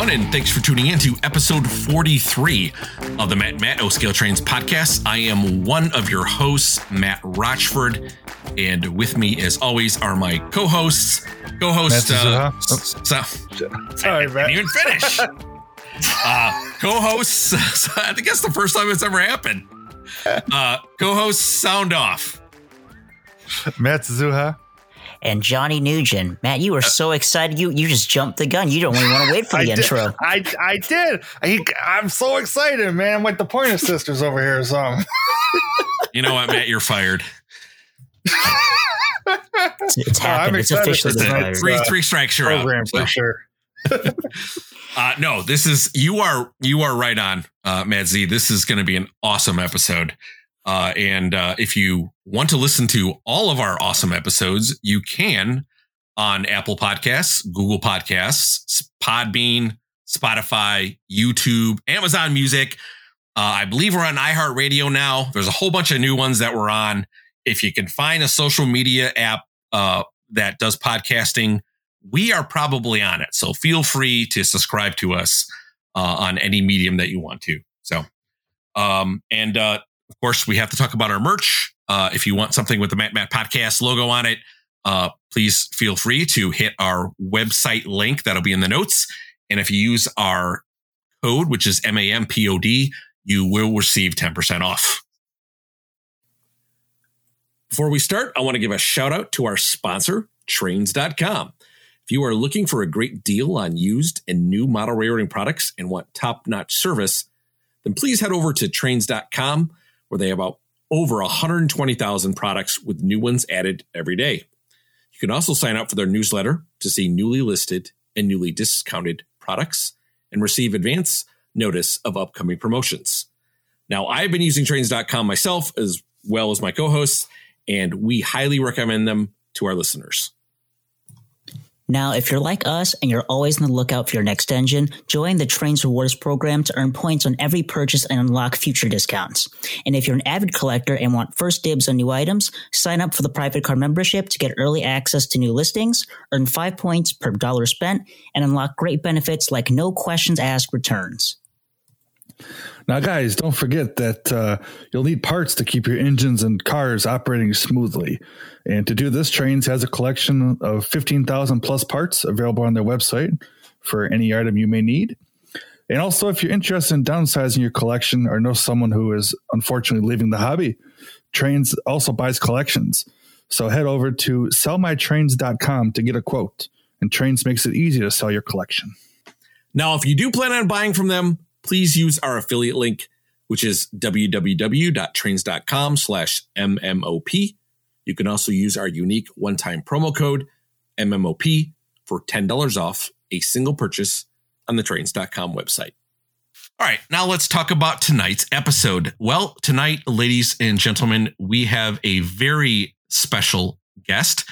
everyone, and thanks for tuning in to episode 43 of the Matt Matt O Scale Trains podcast. I am one of your hosts, Matt Rochford, and with me, as always, are my co-hosts. Co-host, uh, oh. so, Sorry, I Matt. didn't even finish. uh, co-hosts, I think that's the first time it's ever happened. Uh, co-hosts, sound off. Matt Zuha. And Johnny Nugent. Matt, you were so excited. You you just jumped the gun. You don't even want to wait for the I did- intro. I, I did. I, I'm so excited, man. I'm like the Pointer Sisters over here or something. You know what, Matt? You're fired. It's, it's Oh, I'm. It's officially for been tonight. fired. Three, uh, three strikes, you're out. Program So- for sure. Uh, no, this is you are you are right on, uh, Matt Z. This is going to be an awesome episode. Uh, and uh, if you want to listen to all of our awesome episodes, you can on Apple Podcasts, Google Podcasts, Podbean, Spotify, YouTube, Amazon Music. Uh, I believe we're on iHeartRadio now. There's a whole bunch of new ones that we're on. If you can find a social media app uh, that does podcasting, we are probably on it. So feel free to subscribe to us uh, on any medium that you want to. So, um, and uh, of course, we have to talk about our merch. Uh, if you want something with the Matt Matt Podcast logo on it, uh, please feel free to hit our website link. That'll be in the notes. And if you use our code, which is MAMPOD, you will receive 10% off. Before we start, I want to give a shout out to our sponsor, Trainz.com. If you are looking for a great deal on used and new model railroading products and want top notch service, then please head over to Trainz.com where they have about over 120,000 products with new ones added every day. You can also sign up for their newsletter to see newly listed and newly discounted products and receive advance notice of upcoming promotions. Now, I've been using Trainz.com myself as well as my co hosts, and we highly recommend them to our listeners. Now, if you're like us and you're always on the lookout for your next engine, join the Trainz Rewards program to earn points on every purchase and unlock future discounts. And if you're an avid collector and want first dibs on new items, sign up for the private car membership to get early access to new listings, earn five points per dollar spent, and unlock great benefits like no questions asked returns. Now, guys, don't forget that uh, you'll need parts to keep your engines and cars operating smoothly. And to do this, Trainz has a collection of 15,000 plus parts available on their website for any item you may need. And also, if you're interested in downsizing your collection or know someone who is unfortunately leaving the hobby, Trainz also buys collections. So head over to sellmytrainz.com to get a quote. And Trainz makes it easy to sell your collection. Now, if you do plan on buying from them, please use our affiliate link, which is www.trainz.com slash MMOP. You can also use our unique one-time promo code MMOP for $10 off a single purchase on the Trainz.com website. All right, now let's talk about tonight's episode. Well, tonight, ladies and gentlemen, we have a very special guest.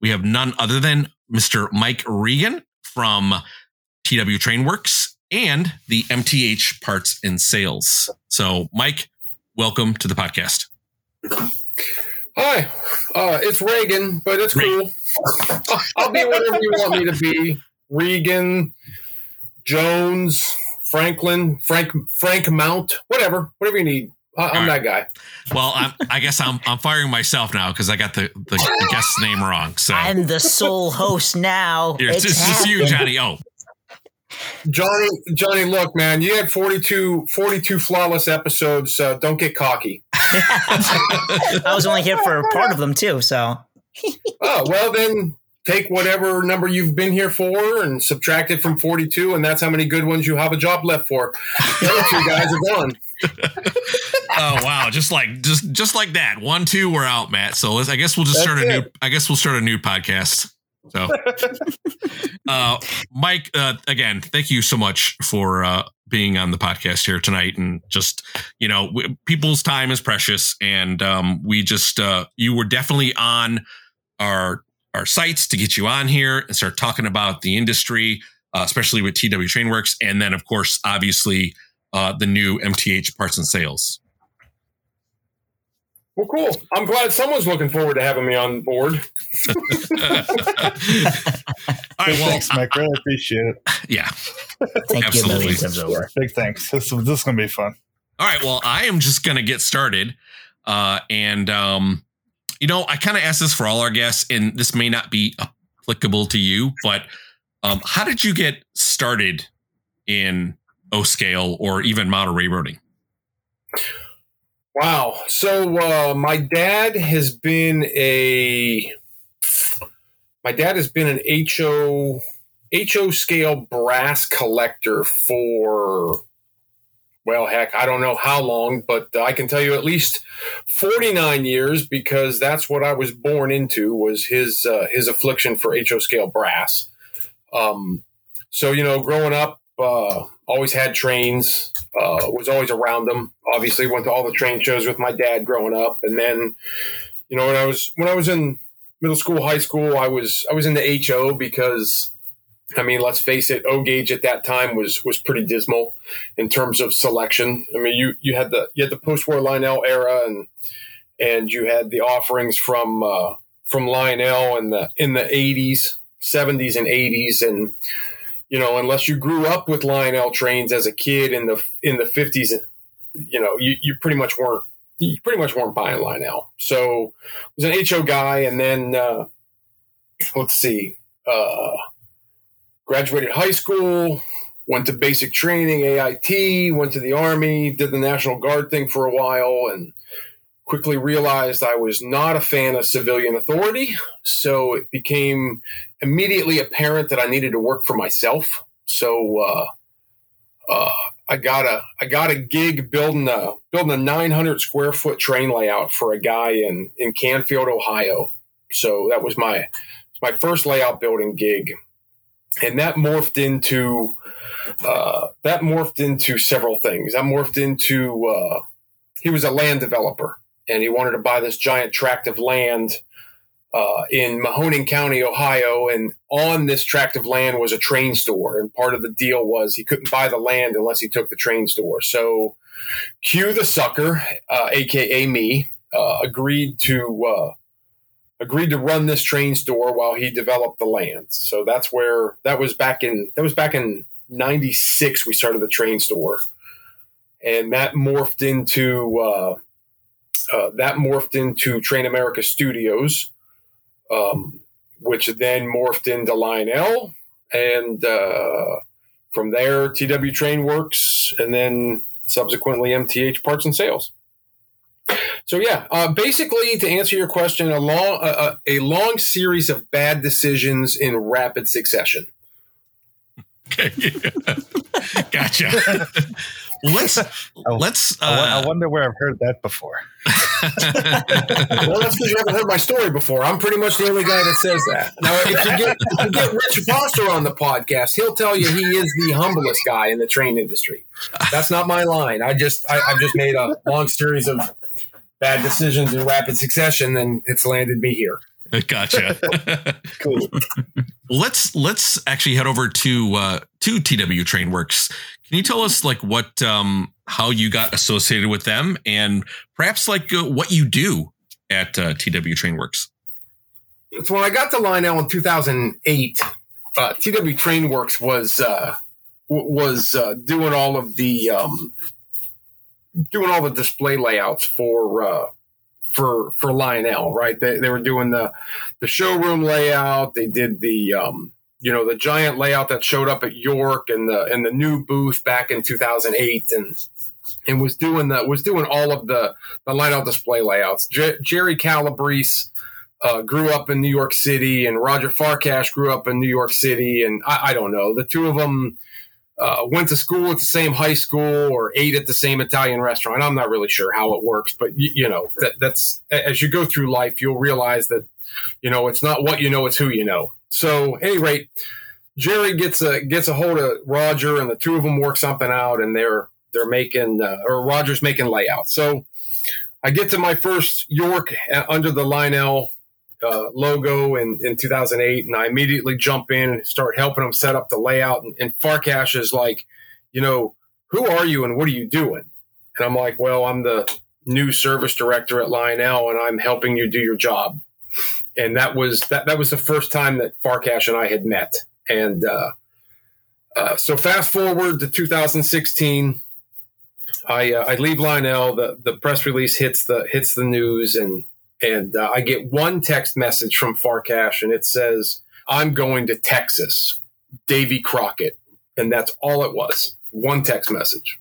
We have none other than Mr. Mike Regan from TW TrainWorx and the MTH Parts and Sales. So, Mike, welcome to the podcast. Hi, uh, it's Reagan, but it's cool. I'll be whatever you want me to be. Regan, Jones, Franklin, Frank, Frank Mount, whatever, whatever you need. I, I'm All that guy. Well, I'm, I guess I'm I'm firing myself now because I got the, the, the guest's name wrong. So I'm the sole host now. Here, it's, it's just you, happened. Johnny. Oh, Johnny, Johnny, look, man, you had 42, 42 flawless episodes, so don't get cocky. I was only here for a part of them too, so Oh, well, then take whatever number you've been here for and subtract it from 42, and that's how many good ones you have a job left for. The other two guys are gone. oh wow! Just like just just like that. One, two, we're out, Matt. So let's, I guess we'll just That's start a new. I guess we'll start a new podcast. So, uh, Mike, uh, again, thank you so much for uh, being on the podcast here tonight, and just you know, w- people's time is precious, and um, we just uh, you were definitely on our our sights to get you on here and start talking about the industry, uh, especially with TW TrainWorx, and then of course, obviously, uh, the new MTH Parts and Sales. Well, cool. I'm glad someone's looking forward to having me on board. All right. Well, thanks, Mike. Really appreciate it. yeah. Thank Absolutely. you times over. Big thanks. This is this is gonna be fun. All right. Well, I am just going to get started. Uh, and, um, you know, I kind of asked this for all our guests, and this may not be applicable to you, but um, how did you get started in O scale or even model railroading? Wow. So uh, my dad has been a my dad has been an HO HO scale brass collector for well heck I don't know how long but I can tell you at least 49 years because that's what I was born into was his uh, his affliction for HO scale brass. Um, so you know growing up uh, always had trains uh, was always around them. Obviously, went to all the train shows with my dad growing up, and then, you know, when I was when I was in middle school, high school, I was I was into HO because, I mean, let's face it, O gauge at that time was was pretty dismal in terms of selection. I mean, you you had the you had the post war Lionel era, and and you had the offerings from uh, from Lionel in the in the eighties, seventies, and eighties, and you know, unless you grew up with Lionel trains as a kid in the in the fifties, you know, you, you pretty much weren't you pretty much weren't buying Lionel. So was an HO guy, and then uh, let's see, uh, graduated high school, went to basic training, AIT, went to the army, did the National Guard thing for a while, and quickly realized I was not a fan of civilian authority. So it became immediately apparent that I needed to work for myself. So uh, uh, I got a I got a gig building a building a 900 square foot train layout for a guy in in Canfield, Ohio. So that was my my first layout building gig, and that morphed into uh, that morphed into several things. That morphed into uh, he was a land developer and he wanted to buy this giant tract of land uh, in Mahoning County, Ohio. And on this tract of land was a train store. And part of the deal was he couldn't buy the land unless he took the train store. So Q the sucker, uh, aka me, uh, agreed to uh, agreed to run this train store while he developed the land. So that's where that was back in that was back in '96. We started the train store, and that morphed into uh, uh, that morphed into Train America Studios, um, which then morphed into Lionel, and uh, from there TW TrainWorx, and then subsequently MTH Parts and Sales. So yeah, uh, basically to answer your question, a long a, a long series of bad decisions in rapid succession. Okay. gotcha. let's let's. I, Uh, I wonder where I've heard that before. well, that's because you haven't heard my story before. I'm pretty much the only guy that says that. Now, if you get if you get Rich Foster on the podcast, he'll tell you he is the humblest guy in the train industry. That's not my line. I just I, I've just made a long series of bad decisions in rapid succession, and it's landed me here. gotcha. Cool. let's let's actually head over to uh to TW TrainWorx. Can you tell us like what um how you got associated with them and perhaps like uh, what you do at uh, TW TrainWorx? So when I got to Lionel in 2008, uh, TW TrainWorx was uh, was uh, doing all of the um, doing all the display layouts for uh, for for Lionel. Right, they, they were doing the the showroom layout. They did the um, you know the giant layout that showed up at York and the and the new booth back in 2008 and and was doing the was doing all of the the Lionel display layouts. Jerry Calabrese uh, grew up in New York City, and Roger Farkash grew up in New York City, and I, I don't know. The two of them uh, went to school at the same high school or ate at the same Italian restaurant. I'm not really sure how it works, but you, you know that, that's as you go through life, you'll realize that you know it's not what you know, it's who you know. So, any rate, Jerry gets a gets a hold of Roger, and the two of them work something out, and they're they're making uh, or Roger's making layouts. So. I get to my first York uh, under the Lionel uh, logo in, in 2008, and I immediately jump in and start helping them set up the layout. And, and is like, you know, who are you and what are you doing? And I'm like, well, I'm the new service director at Lionel, and I'm helping you do your job. And that was that that was the first time that Farkash and I had met. And uh, uh, so fast forward to 2016. I, uh, I leave Lionel. The, the press release hits the hits the news, and and uh, I get one text message from Farkash, and it says, "I'm going to Texas, Davy Crockett," and that's all it was. One text message.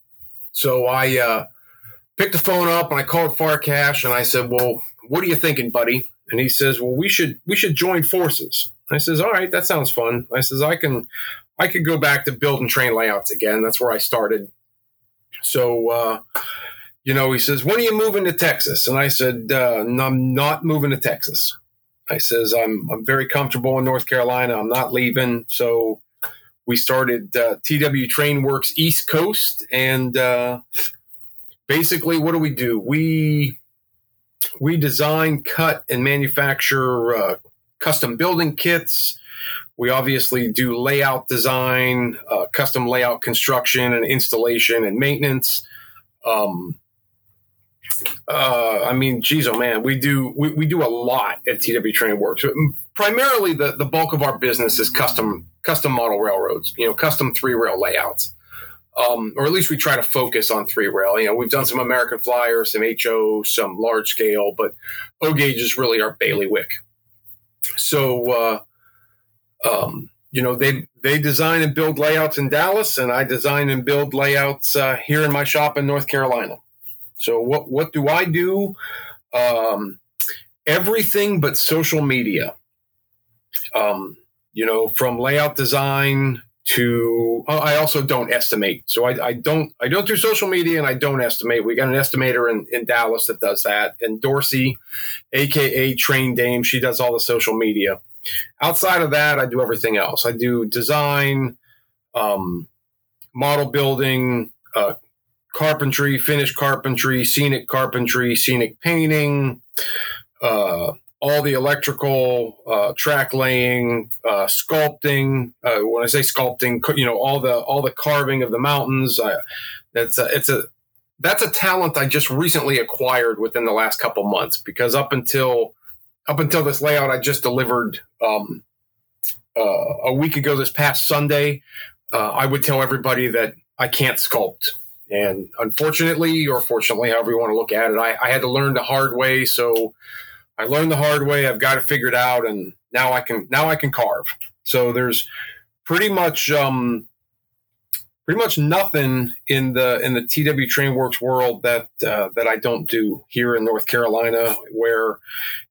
So I uh, picked the phone up and I called Farkash, and I said, "Well, what are you thinking, buddy?" And he says, "Well, we should we should join forces." I says, "All right, that sounds fun." I says, "I can I could go back to build and train layouts again. That's where I started." So, uh, you know, he says, "When are you moving to Texas?" And I said, uh, "I'm not moving to Texas." I says, "I'm I'm very comfortable in North Carolina. I'm not leaving." So we started uh, TW TrainWorx East Coast, and uh, basically, what do we do? We we design, cut, and manufacture uh, custom building kits. We obviously do layout design, uh, custom layout construction, and installation and maintenance. Um, uh, I mean, geez, oh man, we do we, we do a lot at TW TrainWorx. Primarily, the, the bulk of our business is custom custom model railroads. You know, custom three rail layouts, um, or at least we try to focus on three rail. You know, we've done some American Flyer, some HO, some large scale, but O gauge is really our bailiwick. So, uh, um, you know, they they design and build layouts in Dallas, and I design and build layouts uh, here in my shop in North Carolina. So, what what do I do? Um, everything but social media. Um, you know, from layout design to oh, I also don't estimate. So I, I, don't I don't do social media and I don't estimate. We got an estimator in, in Dallas that does that, and Dorsey, aka Train Dame, she does all the social media. Outside of that, I do everything else. I do design, um, model building, uh, carpentry, finished carpentry, scenic carpentry, scenic painting, uh, all the electrical, uh, track laying, uh, sculpting. Uh, when I say sculpting, you know all the all the carving of the mountains. I, that's a, it's a that's a talent I just recently acquired within the last couple months because up until up until this layout I just delivered um, uh, a week ago this past Sunday, uh, I would tell everybody that I can't sculpt. And unfortunately, or fortunately, however you want to look at it, I, I had to learn the hard way. So I learned the hard way. I've got it figured out, and now I can now I can carve. So there's pretty much um, pretty much nothing in the in the TW TrainWorx world that uh, that I don't do here in North Carolina, where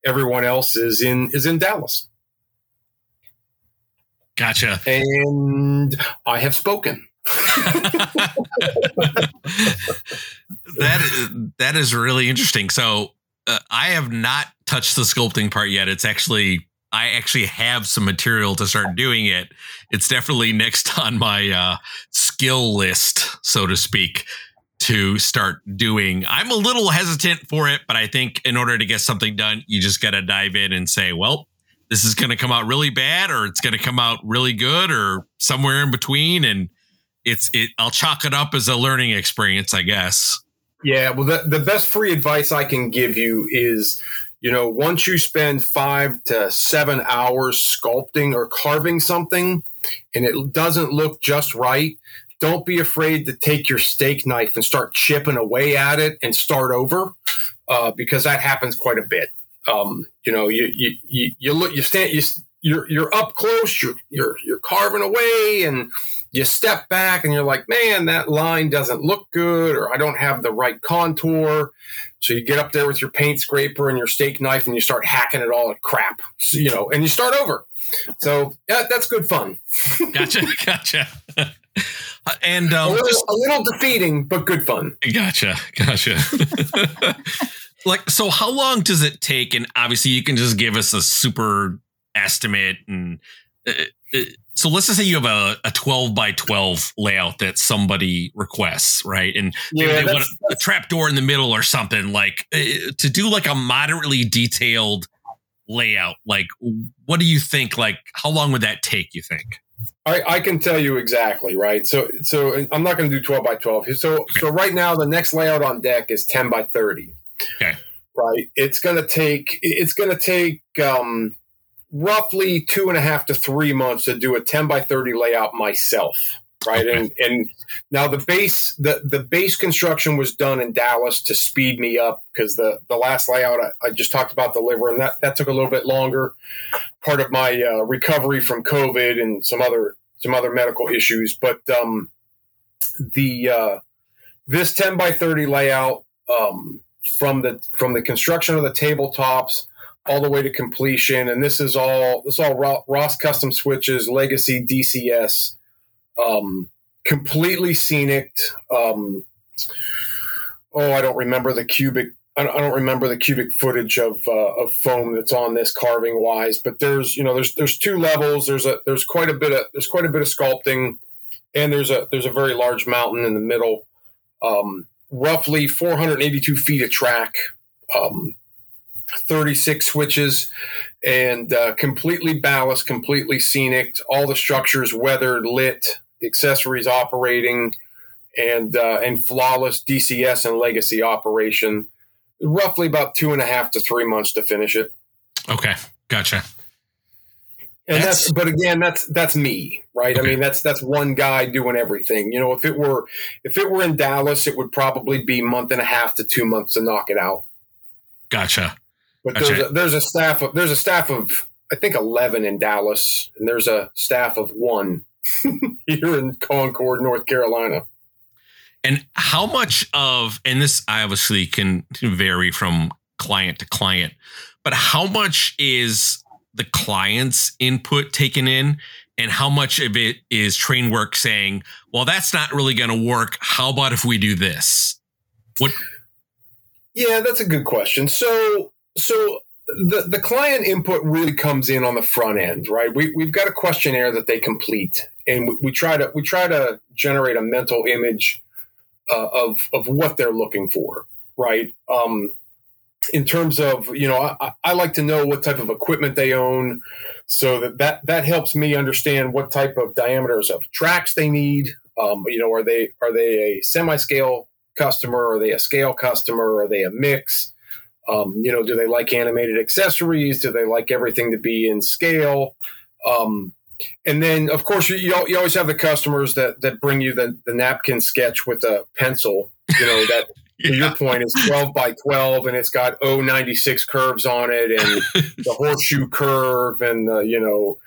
everyone else is in is in Dallas. Gotcha. And I have spoken. that that is really interesting. So uh, I have not touched the sculpting part yet. It's actually I actually have some material to start doing it. It's definitely next on my uh, skill list, so to speak, to start doing. I'm a little hesitant for it, but I think in order to get something done, you just got to dive in and say, well, this is going to come out really bad or it's going to come out really good or somewhere in between and it's it I'll chalk it up as a learning experience, I guess. Yeah, well, the, the best free advice I can give you is, you know, once you spend five to seven hours sculpting or carving something and it doesn't look just right, don't be afraid to take your steak knife and start chipping away at it and start over uh, because that happens quite a bit. Um, you know, you, you, you, you look, you stand, you, you're, you're up close, you're, you're, you're carving away and, you step back and you're like, man, that line doesn't look good, or I don't have the right contour. So you get up there with your paint scraper and your steak knife and you start hacking it all at crap, so, you know, and you start over. So yeah, that's good fun. gotcha, gotcha. and um, a, little, just, a little defeating, but good fun. Gotcha, gotcha. like, so how long does it take? And obviously, you can just give us a super estimate and. Uh, uh so let's just say you have a, a 12 by 12 layout that somebody requests, right? And yeah, they want a, a trap door in the middle or something like uh, to do like a moderately detailed layout. Like, what do you think? Like, how long would that take? You think? I, I can tell you exactly, right? So, so I'm not going to do 12 by 12. So, okay. so right now the next layout on deck is 10 by 30. Okay. right? It's going to take it's going to take um, roughly two and a half to three months to do a ten by thirty layout myself, right? Okay. And and now the base the the base construction was done in Dallas to speed me up because the the last layout I, I, just talked about delivering that that took a little bit longer. Part of my uh, recovery from COVID and some other some other medical issues, but um, the uh, this 10 by 30 layout um, from the from the construction of the tabletops all the way to completion. And this is all this is all ross custom switches legacy dcs um, completely scenic um, oh i don't remember the cubic I don't remember the cubic footage of uh, of foam that's on this carving wise, but there's you know there's there's two levels. There's a there's quite a bit of there's quite a bit of sculpting, and there's a there's a very large mountain in the middle. Um, roughly 482 feet of track, um, 36 switches, and uh, completely ballast, completely scenic. All the structures weathered, lit, accessories operating, and uh, and flawless DCS and legacy operation. Roughly about two and a half to three months to finish it. Okay, gotcha. And that's, that's, but again, that's that's me, right? Okay. I mean, that's that's one guy doing everything. You know, if it were if it were in Dallas, it would probably be month and a half to two months to knock it out. Gotcha. But gotcha. there's a, there's a staff of there's a staff of I think eleven in Dallas, and there's a staff of one here in Concord, North Carolina. And how much of and this obviously can vary from client to client, but how much is the client's input taken in and how much of it is TrainWorx saying, well, that's not really going to work. How about if we do this? What? Yeah, that's a good question. So, so the, the client input really comes in on the front end, right? We, we've got a questionnaire that they complete and we, we try to, we try to generate a mental image uh, of, of what they're looking for, right? Um, in terms of you know I, I, like to know what type of equipment they own so that that, that helps me understand what type of diameters of tracks they need um, you know are they are they a semi-scale customer are they a scale customer are they a mix um, you know do they like animated accessories? Do they like everything to be in scale? Um, and then of course you, you always have the customers that that bring you the, the napkin sketch with a pencil. You know that to your point, is 12 by 12 and it's got O96 curves on it and the horseshoe curve and the, you know,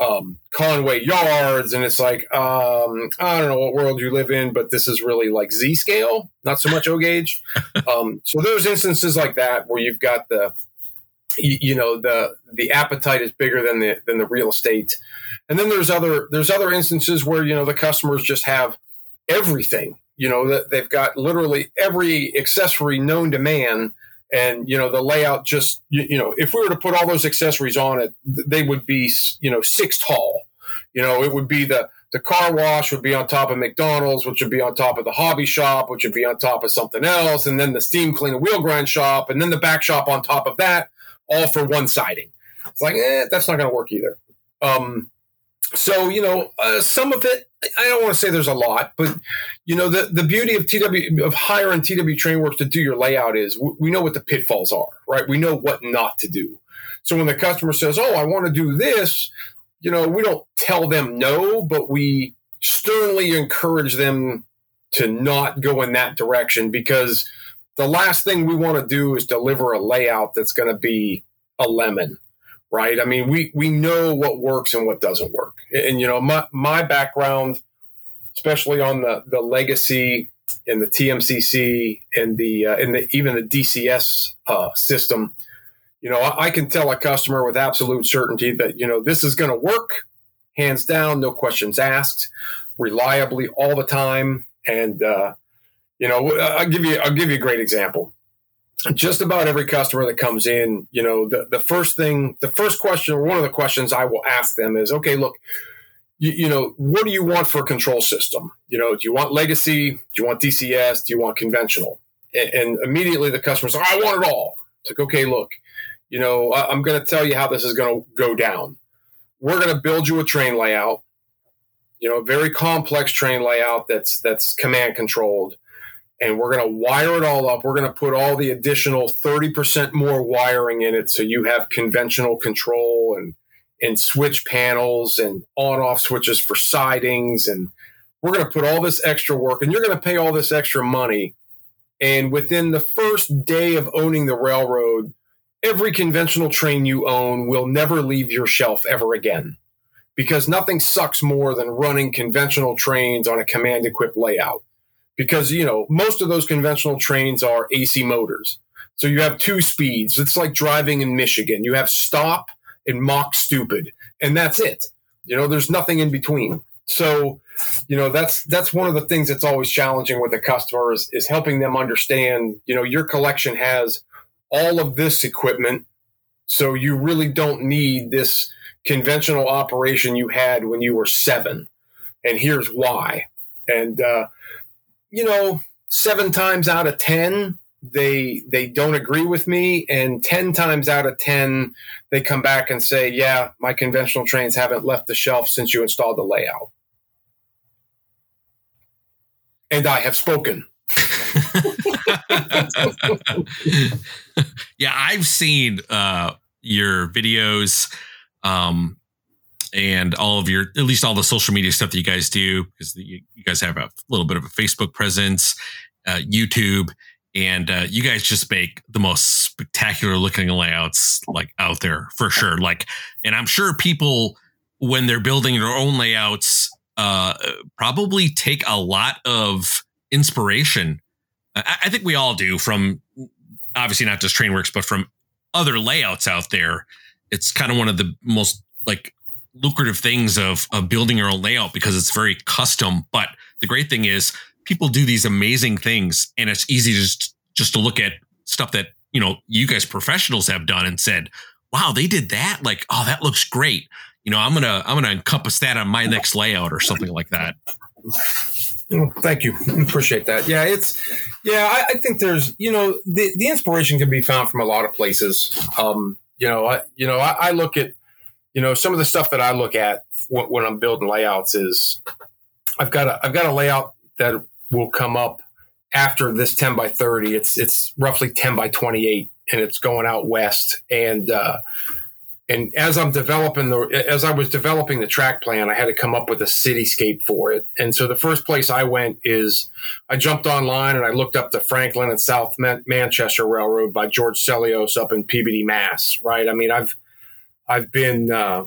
um, Conway yards. And it's like, um, I don't know what world you live in, but this is really like Z scale, not so much O gauge. Um, so there's instances like that where you've got the, you, you know, the, the appetite is bigger than the, than the real estate. And then there's other, there's other instances where, you know, the customers just have everything you know that they've got literally every accessory known to man and you know the layout just you, you, know if we were to put all those accessories on it they would be you know six tall. You know it would be the the car wash would be on top of mcdonald's which would be on top of the hobby shop which would be on top of something else and then the steam clean and wheel grind shop and then the back shop on top of that all for one siding. It's like eh, that's not going to work either. Um, so you know uh, some of it i don't want to say there's a lot but you know the, the beauty of tw of hiring TW TrainWorx to do your layout is we, we know what the pitfalls are right? We know what not to do. So when the customer says oh i want to do this you know we don't tell them no but we sternly encourage them to not go in that direction because the last thing we want to do is deliver a layout that's going to be a lemon right? I mean, we we know what works and what doesn't work. And you know, my my background, especially on the the legacy and the TMCC and the uh, and the even the DCS uh, system, you know, I, I, can tell a customer with absolute certainty that you know this is going to work, hands down, no questions asked, reliably all the time, and uh, you know, I'll give you I'll give you a great example just about every customer that comes in, you know, the, the first thing, the first question, or one of the questions I will ask them is, okay, look, you, you, know, what do you want for a control system? You know, do you want legacy? Do you want DCS? Do you want conventional? And, and immediately the customer's like, I want it all. It's like, okay, look, you know, I, I'm going to tell you how this is going to go down. We're going to build you a train layout, you know, a very complex train layout that's that's command controlled and we're going to wire it all up. We're going to put all the additional 30% more wiring in it so you have conventional control and and switch panels and on off switches for sidings and we're going to put all this extra work and you're going to pay all this extra money and within the first day of owning the railroad every conventional train you own will never leave your shelf ever again because nothing sucks more than running conventional trains on a command equipped layout because you know most of those conventional trains are AC motors. So you have two speeds. It's like driving in Michigan. You have stop and mock stupid, and that's it. You know, there's nothing in between. So, you know, that's that's one of the things that's always challenging with the customers is helping them understand. You know, your collection has all of this equipment, so you really don't need this conventional operation you had when you were seven, and here's why. And uh, you know, seven times out of 10, they they don't agree with me. And 10 times out of 10 they come back and say yeah my conventional trains haven't left the shelf since you installed the layout. And i have spoken. Yeah i've seen uh your videos. Um and all of your at least all the social media stuff that you guys do because you, you guys have a little bit of a facebook presence uh, youtube and uh, you guys just make the most spectacular looking layouts like out there for sure. Like and i'm sure people when they're building their own layouts uh, probably take a lot of inspiration. I, I think we all do from obviously not just TrainWorx but from other layouts out there. It's kind of one of the most like lucrative things of, of building your own layout because it's very custom. But the great thing is people do these amazing things and it's easy to just, just to look at stuff that, you know, you guys professionals have done and said, wow, they did that. Like, oh, that looks great. You know, I'm going to, I'm going to encompass that on my next layout or something like that. Thank you. Appreciate that. Yeah, it's yeah. I, I, think there's you know the the inspiration can be found from a lot of places. Um, you know, I you know I, I look at you know, some of the stuff that I look at when, when I'm building layouts is I've got a I've got a layout that will come up after this 10 by 30. It's it's roughly 10 by 28, and it's going out west. And uh, and as I'm developing the as I was developing the track plan, I had to come up with a cityscape for it. And so the first place I went is I jumped online and I looked up the Franklin and South Man- Manchester Railroad by George Sellios up in Peabody, Mass. Right? I mean, I've I've been uh,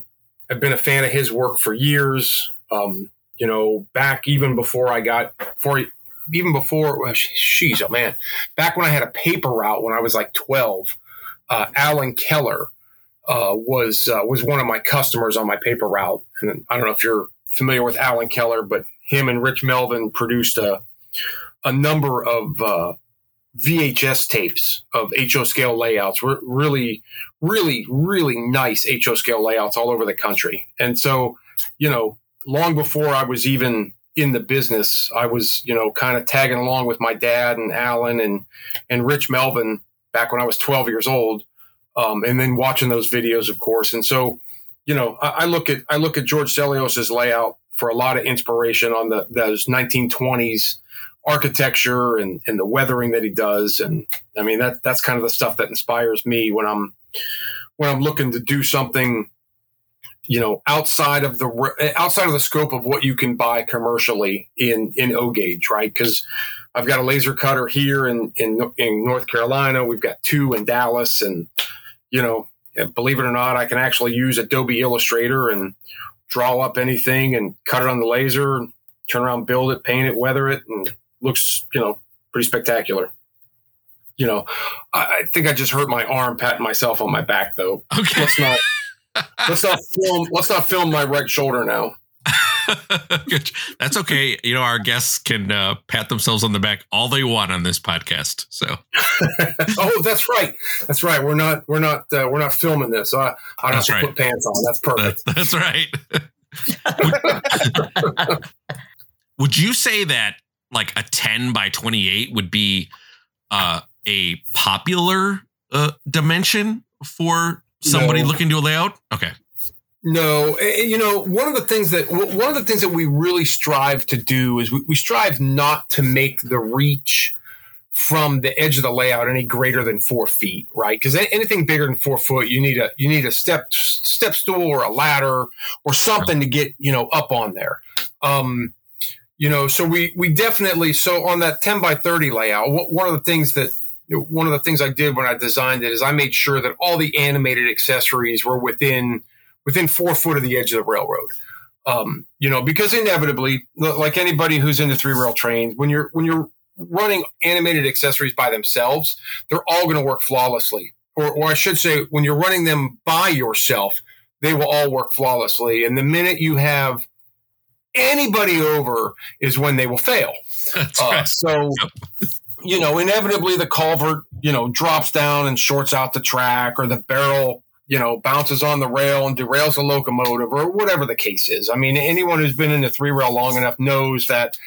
I've been a fan of his work for years. Um, you know, back even before I got for even before well, she's oh man, back when I had a paper route when I was like twelve, uh, Allen Keller uh, was uh, was one of my customers on my paper route, and I don't know if you're familiar with Allen Keller, but him and Rich Melvin produced a a number of uh, VHS tapes of HO scale layouts. Were really, really, really nice HO scale layouts all over the country. And so, you know, long before I was even in the business, I was, you know, kind of tagging along with my dad and Allen and and Rich Melvin back when I was 12 years old, um, and then watching those videos, of course. And so, you know, I, I look at I look at George Sellios's layout for a lot of inspiration on the those 1920s architecture and, and the weathering that he does. And I mean, that, that's kind of the stuff that inspires me when I'm, when I'm looking to do something, you know, outside of the, outside of the scope of what you can buy commercially in, in O gauge, right? Cause I've got a laser cutter here in, in, in North Carolina. We've got two in Dallas and, you know, believe it or not, I can actually use Adobe Illustrator and draw up anything and cut it on the laser, turn around, build it, paint it, weather it, and looks, you know, pretty spectacular. You know, I, I think I just hurt my arm patting myself on my back though. Okay. Let's not let's not film let's not film my right shoulder now. That's okay. You know, our guests can uh, pat themselves on the back all they want on this podcast. So, oh, that's right. That's right. We're not. We're not. Uh, we're not filming this. So I, I don't that's have to right. put pants on. That's perfect. that's right. would, would you say that like a 10 by 28 would be uh, a popular uh, dimension for somebody no. looking to a layout? Okay. No, you know, one of the things that one of the things that we really strive to do is we, we strive not to make the reach from the edge of the layout any greater than four feet, right? Because anything bigger than four foot, you need a you need a step step stool or a ladder or something to get you know up on there. Um, you know, so we we definitely so on that ten by thirty layout. One of the things that one of the things I did when I designed it is I made sure that all the animated accessories were within within four foot of the edge of the railroad. Um, you know, because inevitably, like anybody who's into three rail trains, when you're when you're running animated accessories by themselves, they're all going to work flawlessly. Or, or I should say, when you're running them by yourself, they will all work flawlessly. And the minute you have anybody over is when they will fail. Uh, so, you know, inevitably the culvert, you know, drops down and shorts out the track or the barrel, you know, bounces on the rail and derails the locomotive or whatever the case is. I mean, anyone who's been in the three rail long enough knows that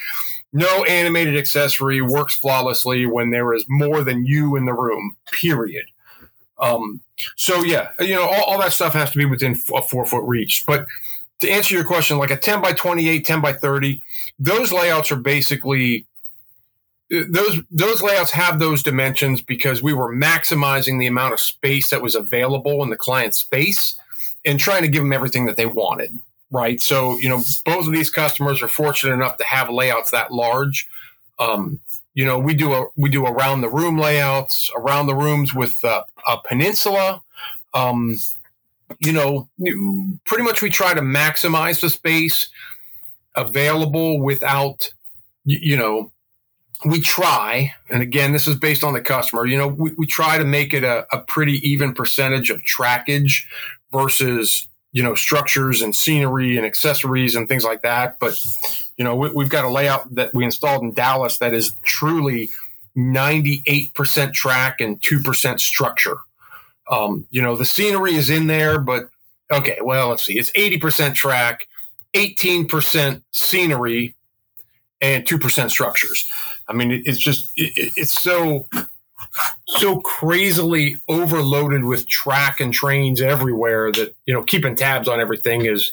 no animated accessory works flawlessly when there is more than you in the room, period. Um, so yeah, you know, all, all, that stuff has to be within a four foot reach. But to answer your question, like a 10 by 28, 10 by 30, those layouts are basically those those layouts have those dimensions because we were maximizing the amount of space that was available in the client space and trying to give them everything that they wanted right? So you know both of these customers are fortunate enough to have layouts that large. Um, you know we do a we do around the room layouts around the rooms with a peninsula. Um, you know pretty much we try to maximize the space available without you know we try, and again, this is based on the customer, you know, we, we try to make it a, a pretty even percentage of trackage versus, you know, structures and scenery and accessories and things like that. But, you know, we, have got a layout that we installed in Dallas that is truly 98% track and 2% structure. Um, you know, the scenery is in there, but okay, well, let's see. It's 80% track, 18% scenery, and 2% structures. I mean, it's just it, it's so so crazily overloaded with track and trains everywhere that you know keeping tabs on everything is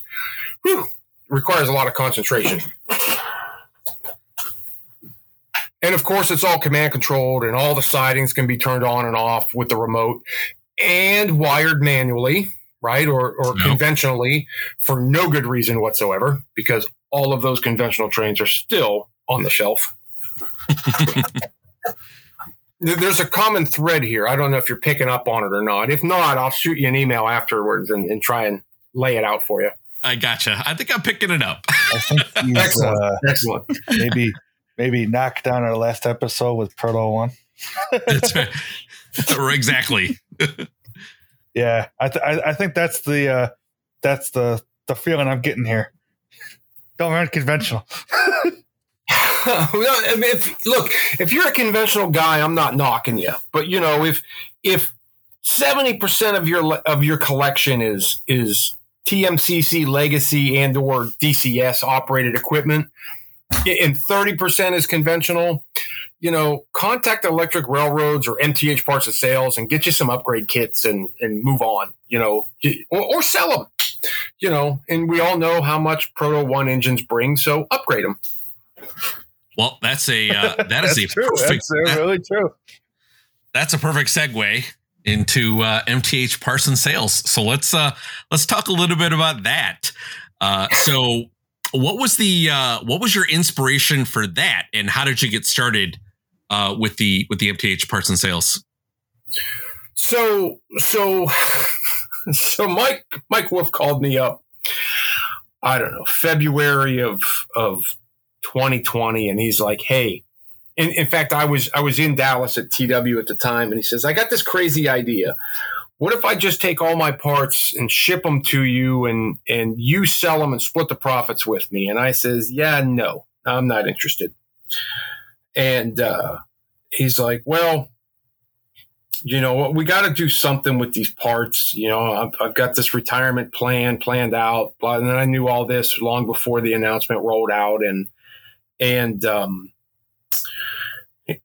whew, requires a lot of concentration. And of course, it's all command controlled, and all the sidings can be turned on and off with the remote and wired manually, right? Or, or no. conventionally for no good reason whatsoever, because all of those conventional trains are still on the shelf. There's a common thread here. I don't know if you're picking up on it or not. If not, I'll shoot you an email afterwards and, and try and lay it out for you. I gotcha. I think I'm picking it up. I think he's, excellent. Uh, excellent. Maybe maybe knock down our last episode with Proto One. That's right. exactly. yeah, I, th- I, I think that's the uh, that's the the feeling I'm getting here. Don't run conventional. If, look, if you're a conventional guy, I'm not knocking you. But you know, if if seventy percent of your of your collection is is TMCC legacy and or DCS operated equipment, and thirty percent is conventional, you know, contact electric railroads or MTH parts of sales and get you some upgrade kits and and move on. You know, or, or sell them. You know, and we all know how much Proto One engines bring, so upgrade them. Well, that's a uh, that is a true. perfect. That's really true. That's a perfect segue into uh, MTH Parts and sales. So let's uh, let's talk a little bit about that. Uh, so, what was the uh, what was your inspiration for that, and how did you get started uh, with the with the MTH parts and sales? So, so, so Mike Mike Wolf called me up. I don't know February of of 2020 and he's like, Hey, in, in fact, I was, I was in Dallas at TW at the time and he says, I got this crazy idea. What if I just take all my parts and ship them to you and, and you sell them and split the profits with me? And I says, yeah, no, I'm not interested. And, uh, he's like, well, you know, we got to do something with these parts. You know, I've, I've, got this retirement plan planned out. And then I knew all this long before the announcement rolled out. And and um,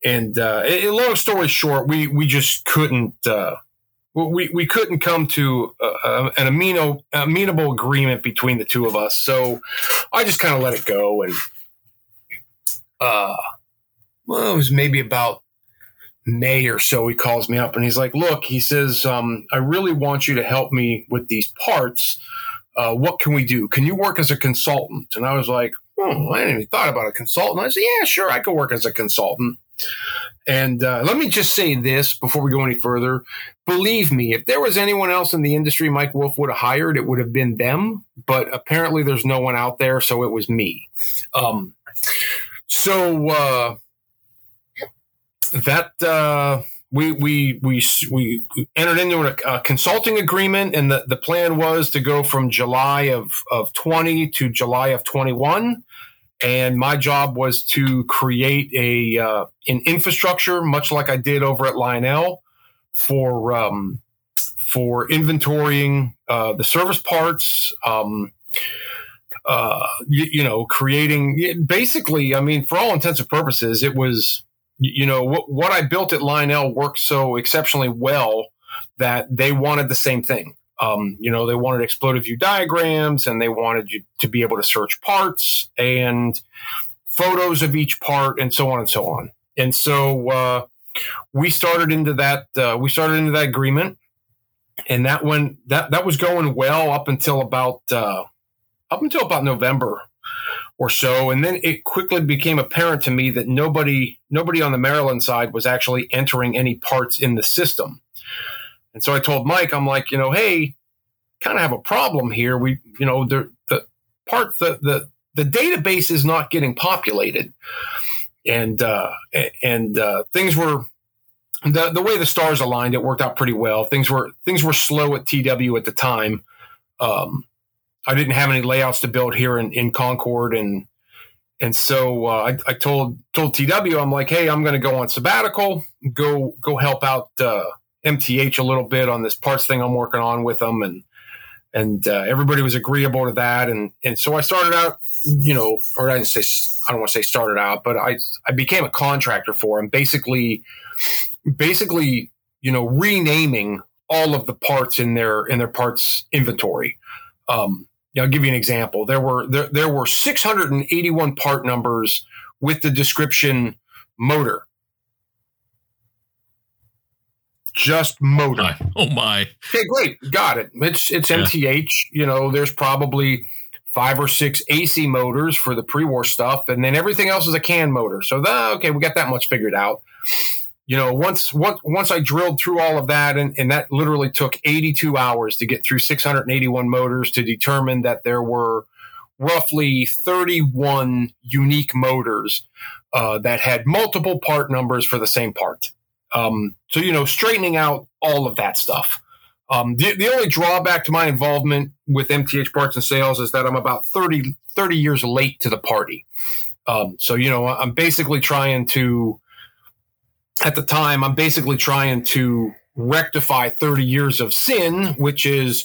and uh, it, long story short, we we just couldn't uh, we we couldn't come to uh, an amino, amenable agreement between the two of us. So I just kind of let it go, and uh, well, it was maybe about May or so, he calls me up and he's like, "Look," he says, um, "I really want you to help me with these parts. Uh, what can we do? Can you work as a consultant?" And I was like, "Oh, I hadn't even thought about a consultant." I said, "Yeah, sure, I could work as a consultant." And uh, let me just say this before we go any further. Believe me, if there was anyone else in the industry Mike Wolf would have hired, it would have been them. But apparently, there's no one out there, so it was me. Um, so uh, that uh, we we we we entered into a, a, consulting agreement, and the, the plan was to go from July of of twenty to July of twenty one. And my job was to create a uh, an infrastructure, much like I did over at Lionel, for um, for inventorying uh, the service parts. Um, uh, you, you, know, creating basically, I mean, for all intents and purposes, it was you know what, what I built at Lionel worked so exceptionally well that they wanted the same thing. Um, you know, they wanted exploded view diagrams and they wanted you to be able to search parts and photos of each part and so on and so on. And so uh, we started into that. Uh, we started into that agreement, and that went that that was going well up until about uh, up until about November or so, and then it quickly became apparent to me that nobody nobody on the Maryland side was actually entering any parts in the system. And so I told Mike, I'm like, you know, hey, kind of have a problem here. We, you know, the the part the the the database is not getting populated, and uh, and uh, things were the the way the stars aligned. It worked out pretty well. Things were things were slow at TW at the time. Um, I didn't have any layouts to build here in, in Concord. And and so uh, I, I, told told TW I'm like, hey, I'm going to go on sabbatical, go go help out uh, MTH a little bit on this parts thing I'm working on with them, and and uh, everybody was agreeable to that, and and so I started out, you know, or I didn't say I don't want to say started out, but I I became a contractor for him, basically, basically, you know, renaming all of the parts in their in their parts inventory. Um, I'll give you an example. There were there, there were 681 part numbers with the description motor. Just motor. Oh my. Okay, great. Got it. It's it's yeah. MTH. You know, there's probably five or six AC motors for the pre-war stuff, and then everything else is a CAN motor. So the, okay, we got that much figured out you know, once once once I drilled through all of that, and, and that literally took 82 hours to get through 681 motors to determine that there were roughly 31 unique motors uh, that had multiple part numbers for the same part. Um, so you know, straightening out all of that stuff. Um, the, the only drawback to my involvement with MTH parts and sales is that I'm about 30, 30 years late to the party. Um, so, you know, I'm basically trying to at the time, I'm basically trying to rectify 30 years of sin, which is,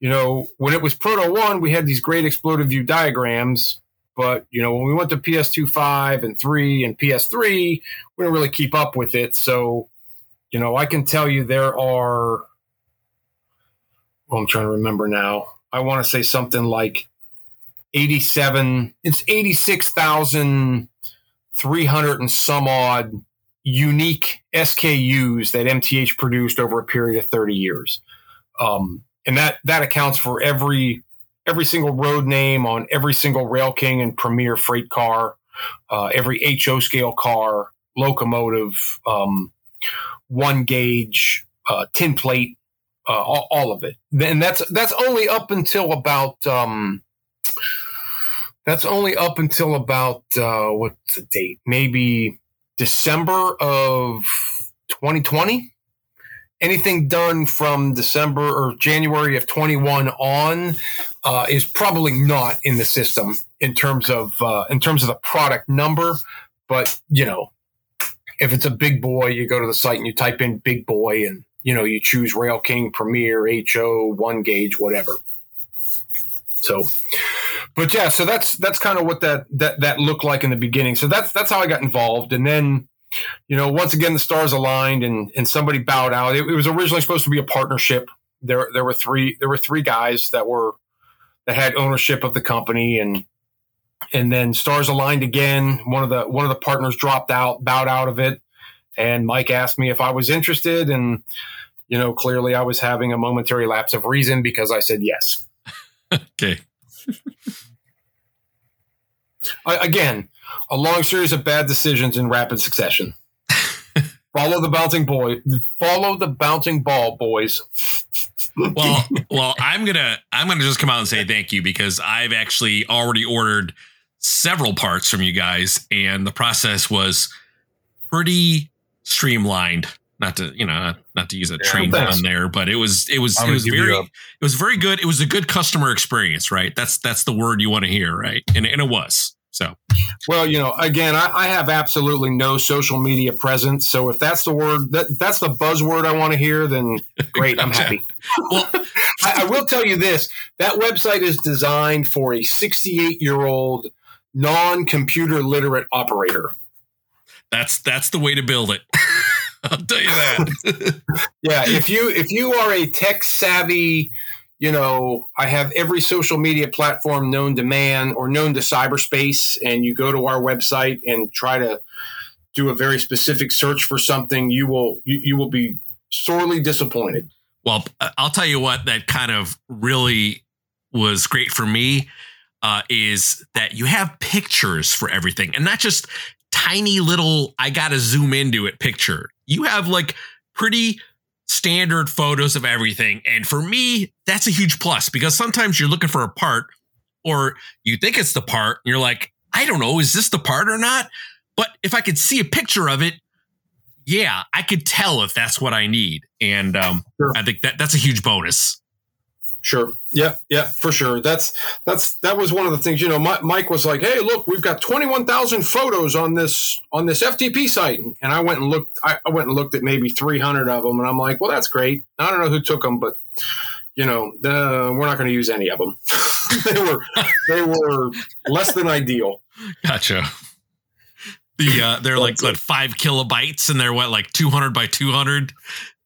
you know, when it was Proto 1, we had these great exploded view diagrams. But, you know, when we went to PS2 5 and 3 and PS3, we didn't really keep up with it. So, you know, I can tell you there are, well, I'm trying to remember now. I want to say something like 87, it's 86,300 and some odd unique SKUs that MTH produced over a period of 30 years. Um, and that, that accounts for every, every single road name on every single Rail King and Premier freight car, uh, every HO scale car, locomotive, um, one gauge, uh, tin plate, uh, all, all, of it. And that's, that's only up until about, um, that's only up until about, uh, what's the date? Maybe December of 2020. Anything done from December or January of 21 on uh, is probably not in the system in terms of uh, in terms of the product number. But you know, if it's a big boy, you go to the site and you type in big boy, and you know you choose Rail King, Premier, HO, one gauge, whatever. So, but yeah, so that's that's kind of what that that that looked like in the beginning. So that's that's how I got involved, and then you know once again the stars aligned and and somebody bowed out. It, it was originally supposed to be a partnership. There there were three there were three guys that were that had ownership of the company and and then stars aligned again. One of the one of the partners dropped out, bowed out of it, and Mike asked me if I was interested, and you know, clearly I was having a momentary lapse of reason because I said yes. okay. I, again, a long series of bad decisions in rapid succession. follow the bouncing boy. Follow the bouncing ball, boys. well, well, I'm gonna I'm gonna just come out and say thank you because I've actually already ordered several parts from you guys, and the process was pretty streamlined. Not to you know not, not to use a Yeah, train thanks. on there, but it was it was I'm it was very it was very good. It was a good customer experience, right? That's that's the word you want to hear, right? And and it was so. Well, you know, again, I, I have absolutely no social media presence. So if that's the word that that's the buzzword I want to hear, then great, I'm happy. Well, I, I will tell you this: that website is designed for a 68 year old non-computer literate operator. that's that's the way to build it. I'll tell you that. Yeah, if you if you are a tech savvy, you know, I have every social media platform known to man or known to cyberspace, and you go to our website and try to do a very specific search for something, you will you, you will be sorely disappointed. Well, I'll tell you what that kind of really was great for me uh, is that you have pictures for everything and not just tiny little, I got to zoom into it picture. You have like pretty standard photos of everything. And for me, that's a huge plus because sometimes you're looking for a part or you think it's the part and you're like, I don't know, is this the part or not? But if I could see a picture of it, yeah, I could tell if that's what I need. And um, Sure. I think that that's a huge bonus. Sure. Yeah. Yeah. For sure. That's that's that was one of the things. You know, Mi- Mike was like, "Hey, look, we've got twenty one thousand photos on this on this FTP site," and I went and looked. I, I went and looked at maybe three hundred of them, and I'm like, "Well, that's great. I don't know who took them, but you know, uh, we're not going to use any of them. they were they were less than ideal." Gotcha. The uh, they're like what five kilobytes and they're what like two hundred by two hundred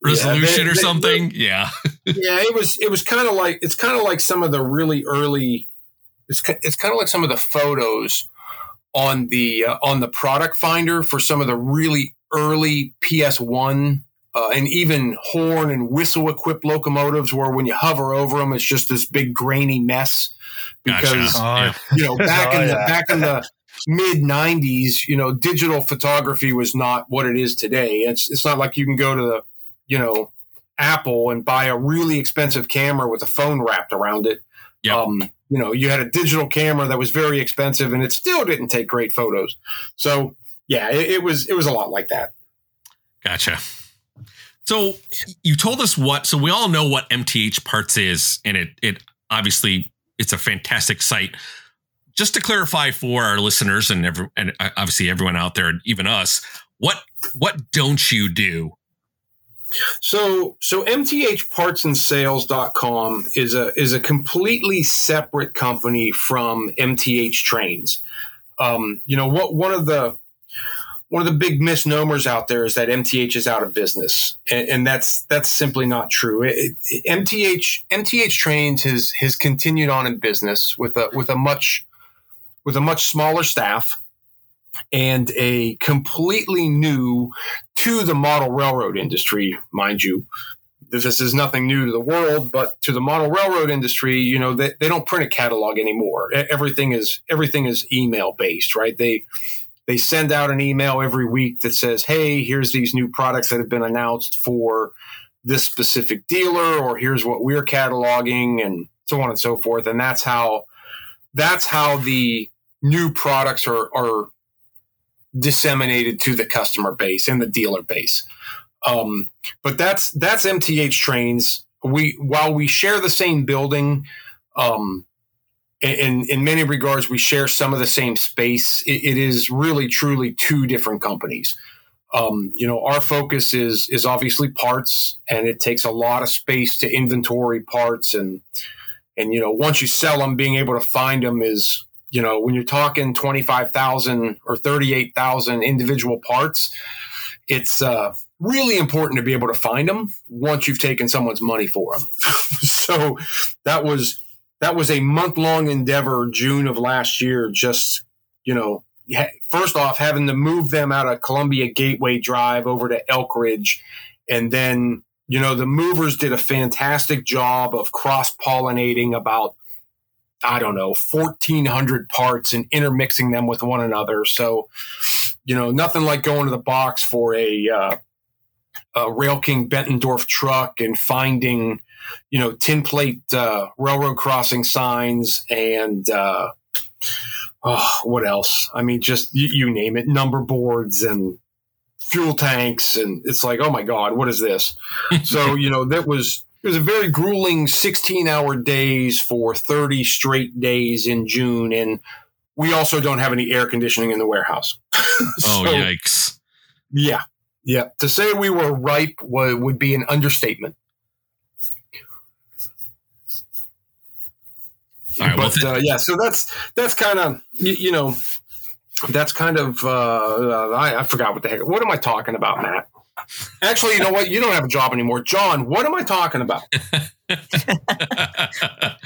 resolution they- or they- something. yeah. yeah, it was it was kind of like it's kind of like some of the really early. It's it's kind of like some of the photos on the uh, on the product finder for some of the really early PS one. Uh, and even horn and whistle equipped locomotives, where when you hover over them, it's just this big grainy mess. Because Gotcha. Oh, you know, back Oh, in the yeah. back in the mid '90s, you know, digital photography was not what it is today. It's it's not like you can go to the, you know, Apple and buy a really expensive camera with a phone wrapped around it. Yep. Um, you know, you had a digital camera that was very expensive, and it still didn't take great photos. So yeah, it, it was it was a lot like that. Gotcha. So you told us what. So we all know what MTH Parts is, and it it obviously it's a fantastic site. Just to clarify for our listeners and every, and uh, obviously everyone out there, and even us, what what don't you do? So so mthpartsandsales.com is a is a completely separate company from MTH Trains. Um, you know what one of the one of the big misnomers out there is that MTH is out of business, and, and that's that's simply not true. It, it- MTH MTH Trains has has continued on in business with a with a much with a much smaller staff and a completely new to the model railroad industry, mind you. This is nothing new to the world, but to the model railroad industry, you know, they, they don't print a catalog anymore. Everything is everything is email based, right? They they send out an email every week that says, "Hey, here's these new products that have been announced for this specific dealer, or here's what we're cataloging, and so on and so forth." And that's how that's how the new products are are disseminated to the customer base and the dealer base. Um, but that's that's MTH trains. We while we share the same building, um, in in many regards we share some of the same space. It, it is really truly two different companies. Um, you know, our focus is is obviously parts, and it takes a lot of space to inventory parts, and and you know once you sell them, being able to find them is you know when you're talking twenty five thousand or thirty eight thousand individual parts, it's uh, really important to be able to find them once you've taken someone's money for them. so that was that was a month long endeavor. June of last year, just you know first off having to move them out of Columbia Gateway Drive over to Elkridge, and then you know the movers did a fantastic job of cross pollinating about I don't know, 1400 parts and intermixing them with one another. So, you know, nothing like going to the box for a, uh, a Rail King Bettendorf truck and finding, you know, tin plate uh, railroad crossing signs and, uh, oh, what else? I mean, just you, you name it, number boards and fuel tanks. And it's like, oh my God, what is this? so, you know, that was, it was a very grueling 16 hour days for 30 straight days in June. And we also don't have any air conditioning in the warehouse. oh, yikes. Yeah. Yeah. To say we were ripe would, would be an understatement. Right, but well, uh, yeah, so that's that's kind of you, you, know that's kind of uh, I, I forgot what the heck. What am I talking about, Matt? Actually, you know what? You don't have a job anymore. John, what am I talking about? I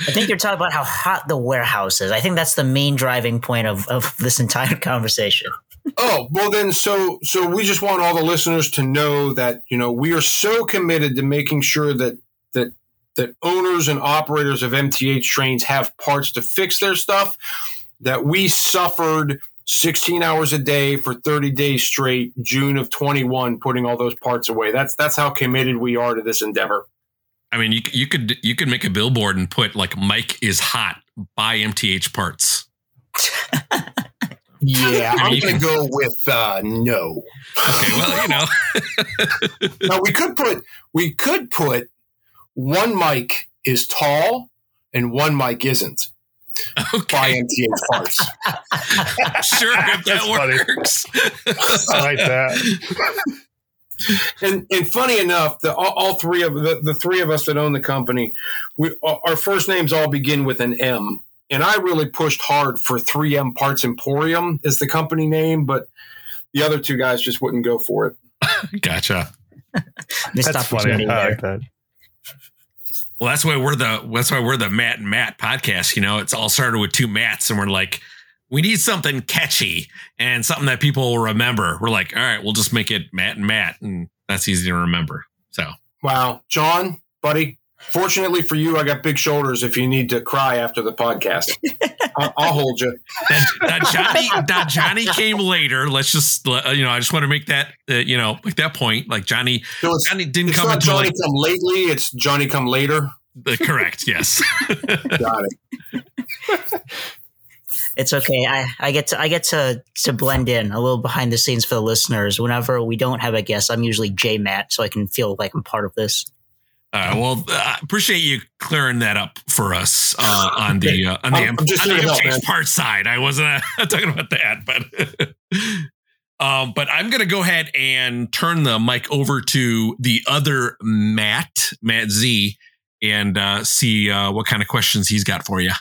think you're talking about how hot the warehouse is. I think that's the main driving point of, of this entire conversation. oh, well then so so we just want all the listeners to know that, you know, we are so committed to making sure that that that owners and operators of MTH trains have parts to fix their stuff that we suffered 16 hours a day for 30 days straight, June of 21, putting all those parts away. That's that's how committed we are to this endeavor. I mean, you you could you could make a billboard and put like Mike is hot buy MTH parts. yeah, I'm going to go with uh, no. Okay, well, you know. now we could put we could put one Mike is tall and one Mike isn't okay. buy MTH parts. sure, if that works. I like that. And and funny enough, the all, all three of the, the three of us that own the company, we our first names all begin with an M. And I really pushed hard for 3M Parts Emporium as the company name, but the other two guys just wouldn't go for it. gotcha. That's funny. I like that. Well, that's why we're the that's why we're the Matt and Matt podcast. You know, it's all started with two Matts, and we're like, we need something catchy and something that people will remember. We're like, all right, we'll just make it Matt and Matt, and that's easy to remember. So, wow, John, buddy. Fortunately for you, I got big shoulders. If you need to cry after the podcast, I'll, I'll, hold you. Now, Johnny, now Johnny came later. Let's just, uh, you know, I just want to make that, uh, you know, make that point. Like Johnny, so Johnny didn't come until Johnny like, come lately. It's Johnny come later. Uh, correct. Yes. got it. It's okay. I, I get to I get to to blend in a little behind the scenes for the listeners. Whenever we don't have a guest, I'm usually J Matt, so I can feel like I'm part of this. Uh, well, I appreciate you clearing that up for us uh, on the uh, on the, on the help, part side. I wasn't uh, talking about that, but um, but I'm gonna go ahead and turn the mic over to the other Matt, Matt Z, and uh, see uh, what kind of questions he's got for you.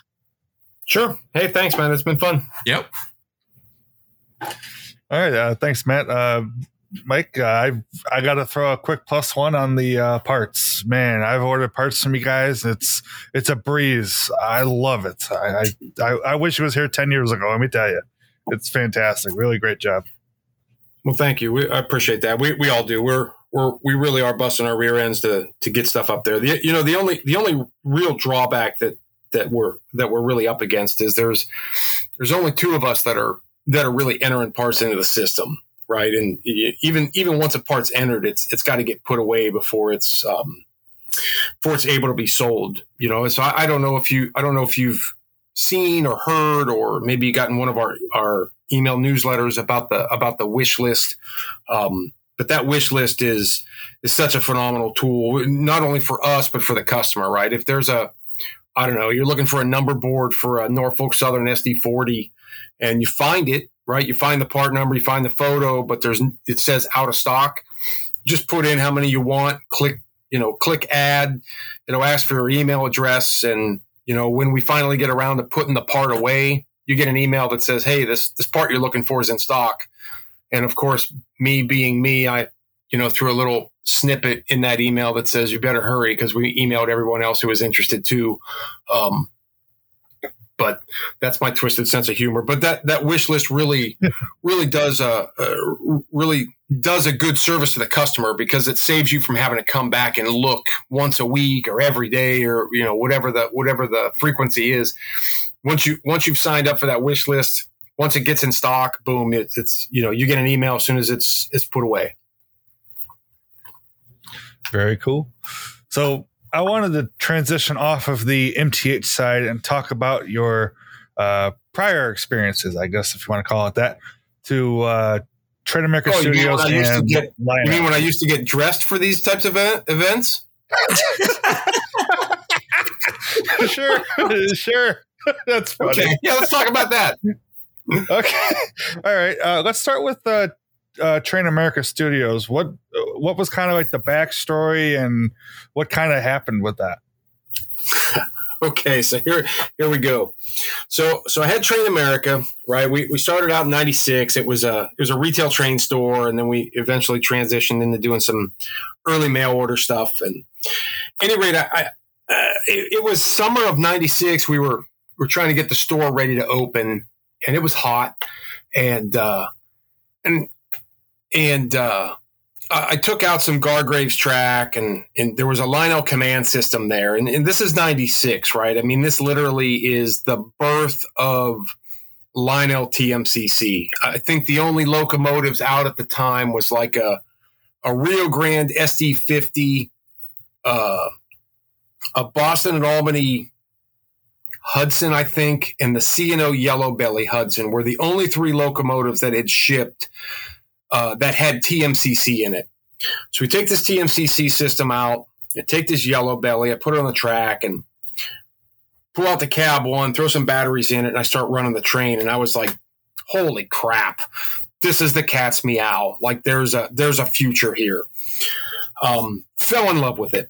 Sure. Hey, thanks, man. It's been fun. Yep. All right. thanks, Matt. Mike, uh, I I got to throw a quick plus one on the uh, parts. Man, I've ordered parts from you guys. It's it's a breeze. I love it. I I, I wish it was here ten years ago. Let me tell you, it's fantastic. Really great job. Well, thank you. We, I appreciate that. We we all do. We're we're we really are busting our rear ends to to get stuff up there. The, you know, the only the only real drawback that that we're that we're really up against is there's there's only two of us that are that are really entering parts into the system right? And even even once a part's entered, it's it's got to get put away before it's um, before it's able to be sold. You know, so I, I, don't know if you I don't know if you've seen or heard or maybe gotten one of our our email newsletters about the about the wish list. Um, but that wish list is is such a phenomenal tool, not only for us but for the customer, right? If there's a I don't know, you're looking for a number board for a Norfolk Southern SD40 and you find it right? You find the part number, you find the photo, but there's it says out of stock. Just put in how many you want. Click, you know, click add. It'll ask for your email address, and you know when we finally get around to putting the part away, you get an email that says, "Hey, this this part you're looking for is in stock." And of course, me being me, I you know threw a little snippet in that email that says, "You better hurry," because we emailed everyone else who was interested too. Um, but that's my twisted sense of humor. But that that wish list really, really does a, a really does a good service to the customer because it saves you from having to come back and look once a week or every day or you know whatever the whatever the frequency is. Once you once you've signed up for that wish list, once it gets in stock, boom, it's, it's you know you get an email as soon as it's it's put away. Very cool. So I wanted to transition off of the MTH side and talk about your uh, prior experiences, I guess if you want to call it that, to uh, Train America Oh, you mean Studios used to and get- You mean when I used to get dressed for these types of event, events? sure, sure. That's funny. Okay, yeah, let's talk about that. Okay. All right. Uh, let's start with uh, uh, Train America Studios. What what was kind of like the backstory and what kind of happened with that? Okay, so here here we go. So so I had Train America, right? We, we started out in '96. It was a it was a retail train store, and then we eventually transitioned into doing some early mail order stuff. And any rate, I, I uh, it, it was summer of '96. We were we are trying to get the store ready to open, and it was hot, and uh, and and uh, I I took out some Gargraves track and, and there was a Lionel command system there. And, and this is 96, right? I mean, this literally is the birth of Lionel TMCC. I think the only locomotives out at the time was like a, a Rio Grande SD50, uh, a Boston and Albany Hudson, I think, and the C&O Yellow Belly Hudson were the only three locomotives that had shipped uh, that had TMCC in it. So we take this TMCC system out, I take this yellow belly, I put it on the track and pull out the cab one, throw some batteries in it, and I start running the train. And I was like, holy crap, this is the cat's meow. Like there's a there's a future here. Um, fell in love with it.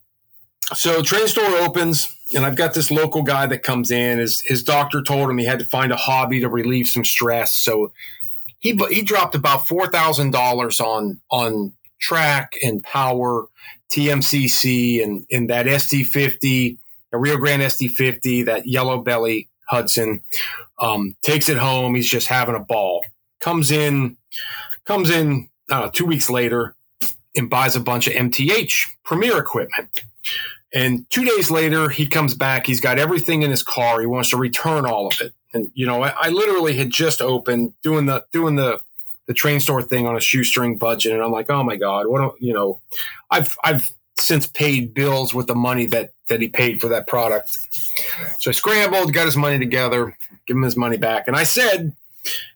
So train store opens, and I've got this local guy that comes in. His his doctor told him he had to find a hobby to relieve some stress. So he he dropped about four thousand dollars on on track and power, TMCC, and in that SD50, the Rio Grande SD50, that yellow belly Hudson. Um, takes it home. He's just having a ball. Comes in, comes in uh, two weeks later and buys a bunch of MTH Premier equipment. And two days later, he comes back. He's got everything in his car. He wants to return all of it. And you know, I, I literally had just opened doing the doing the the train store thing on a shoestring budget, and I'm like, oh my god, what do you know? I've I've since paid bills with the money that that he paid for that product. So I scrambled, got his money together, give him his money back, and I said,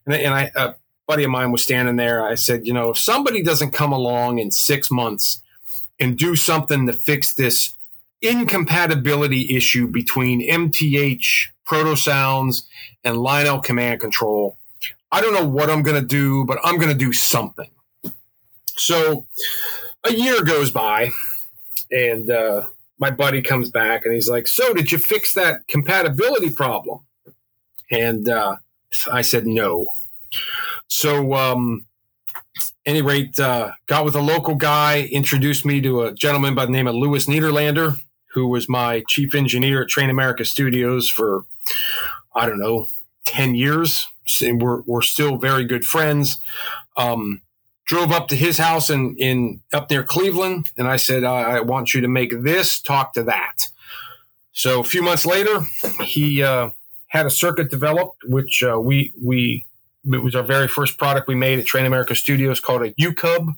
and I, and I a buddy of mine was standing there. I said, you know, if somebody doesn't come along in six months and do something to fix this incompatibility issue between MTH, Proto Sounds, and Lionel Command Control. I don't know what I'm going to do, but I'm going to do something. So a year goes by, and uh, my buddy comes back and he's like, So, did you fix that compatibility problem? And uh, I said, No. So, um, any rate, uh, got with a local guy, introduced me to a gentleman by the name of Lewis Niederlander, who was my chief engineer at Train America Studios for, I don't know, 10 years. We're, we're still very good friends. Um, drove up to his house in, in up near Cleveland. And I said, I, I want you to make this talk to that. So a few months later, he uh, had a circuit developed, which uh, we, we, it was our very first product we made at Train America Studios called a UCUB,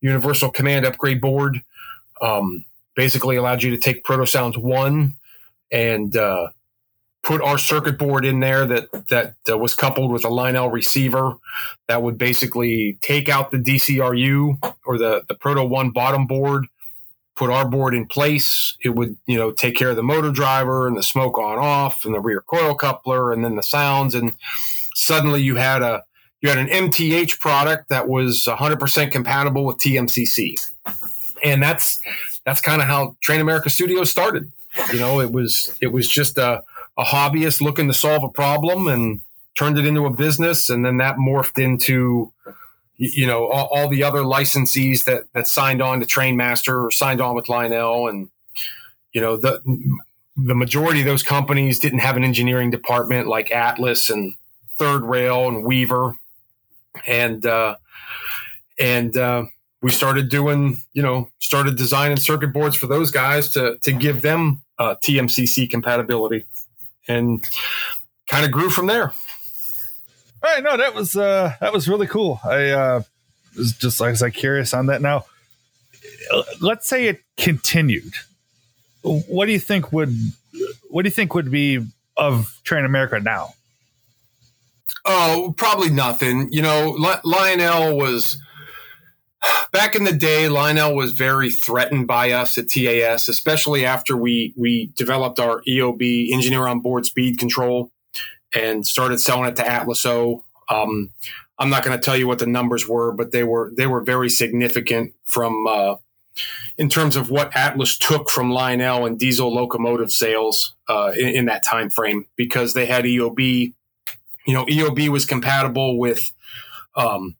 Universal Command Upgrade Board. Um, basically allowed you to take Proto Sounds 1 and uh, put our circuit board in there that that uh, was coupled with a Lionel receiver that would basically take out the DCRU or the the Proto One bottom board, put our board in place. It would you know take care of the motor driver and the smoke on off and the rear coil coupler and then the sounds and suddenly you had a you had an MTH product that was 100% compatible with TMCC. And that's that's kind of how Train America Studios started. You know, it was it was just a a hobbyist looking to solve a problem and turned it into a business. And then that morphed into you know all, all, the other licensees that that signed on to trainmaster or signed on with lionel. And you know the the majority of those companies didn't have an engineering department like Atlas and Third Rail and Weaver, and uh, and uh, we started doing, you know, started designing circuit boards for those guys to to give them uh, TMCC compatibility, and kind of grew from there. All right, no, that was uh, that was really cool. I uh, was just like I said, curious on that. Now, let's say it continued. What do you think would what do you think would be of Train America now? Oh, probably nothing. You know, Lionel was back in the day. Lionel was very threatened by us at TAS, especially after we we developed our EOB engineer on board speed control and started selling it to Atlas O. Um, I'm not going to tell you what the numbers were, but they were they were very significant from uh, in terms of what Atlas took from Lionel and diesel locomotive sales uh, in, in, that time frame because they had EOB. You know, EOB was compatible with um,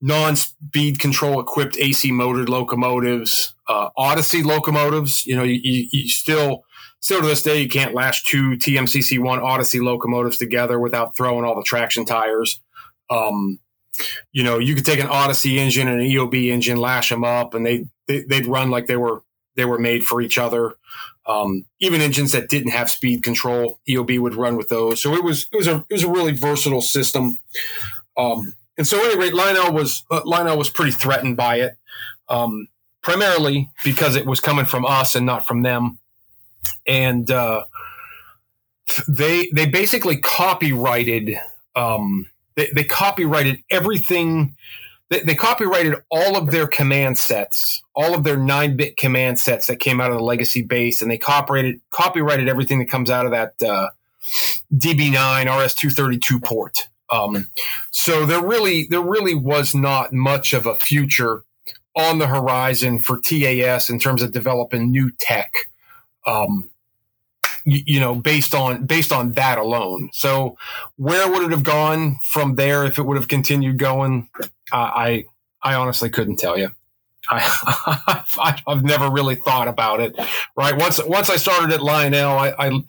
non-speed control equipped AC motored locomotives, uh, Odyssey locomotives. You know, you, you, still still to this day you can't lash two TMCC one Odyssey locomotives together without throwing all the traction tires. Um, you know, you could take an Odyssey engine and an EOB engine, lash them up, and they, they would run like they were they were made for each other. Um, even engines that didn't have speed control, EOB would run with those. So it was it was a it was a really versatile system. Um, and so, at any rate, Lionel was uh, Lionel was pretty threatened by it, um, primarily because it was coming from us and not from them. And uh, they they basically copyrighted um, they, they copyrighted everything. They, they, copyrighted all of their command sets, all of their nine bit command sets that came out of the legacy base, and they copyrighted copyrighted everything that comes out of that uh, DB9 RS232 port. Um, so there really there really was not much of a future on the horizon for TAS in terms of developing new tech. Um, you know, based on based on that alone. So, where would it have gone from there if it would have continued going? Uh, I I honestly couldn't tell you. I, I've never really thought about it. Right once once I started at Lionel, I, I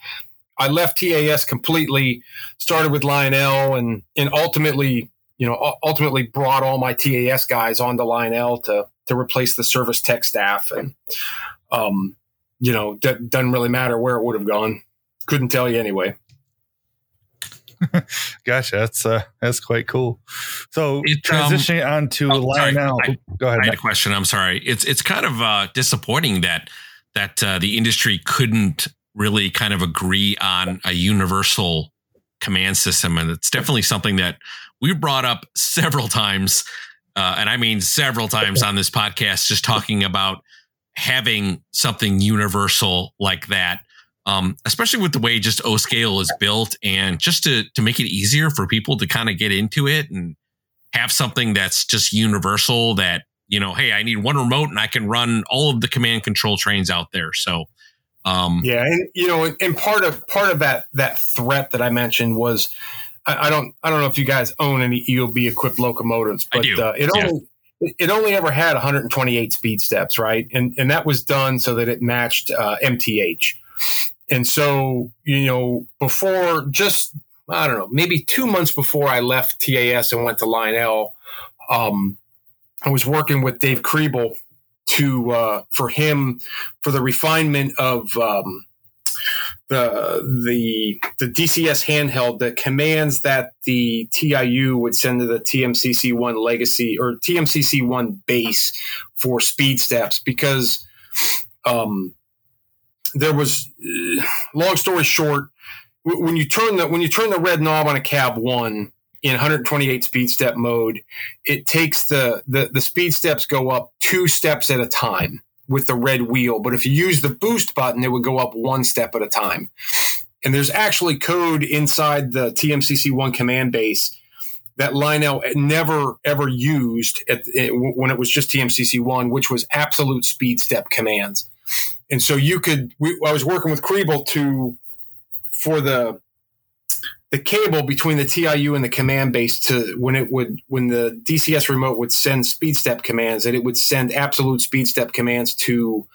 I left TAS completely. Started with Lionel, and and ultimately, you know, ultimately brought all my TAS guys onto Lionel to to replace the service tech staff, and um, you know, d- doesn't really matter where it would have gone. Couldn't tell you anyway. Gosh, that's uh, that's quite cool. So it, transitioning um, on to oh, Lionel. I, Go ahead. I had a question. I'm sorry. It's it's kind of uh, disappointing that that uh, the industry couldn't really kind of agree on a universal command system, and it's definitely something that we brought up several times, uh, and I mean several times on this podcast, just talking about having something universal like that. Um, especially with the way just O scale is built and just to, to make it easier for people to kind of get into it and have something that's just universal that, you know, Hey, I need one remote and I can run all of the command control trains out there. So, um, yeah. And, you know, and part of, part of that, that threat that I mentioned was, I, I don't, I don't know if you guys own any EOB equipped locomotives, but uh, it only, it only ever had 128 speed steps, right? And and that was done so that it matched uh, MTH. And so, you know, before just I don't know, maybe two months before I left TAS and went to Lionel, um, I was working with Dave Kriebel to uh, for him for the refinement of um, the the the DCS handheld, the commands that the TIU would send to the TMCC one legacy or TMCC one base for speed steps because um, there was long story short when you turn the when you turn the red knob on a cab one in 128 speed step mode it takes the the, the speed steps go up two steps at a time with the red wheel. But if you use the boost button, it would go up one step at a time. And there's actually code inside the TMCC1 command base that Lionel never ever used at, eh, when it was just TMCC1, which was absolute speed step commands. And so you could, we, I was working with Kriebel to, for the the cable between the TIU and the command base to when it would when the DCS remote would send speed step commands that it would send absolute speed step commands to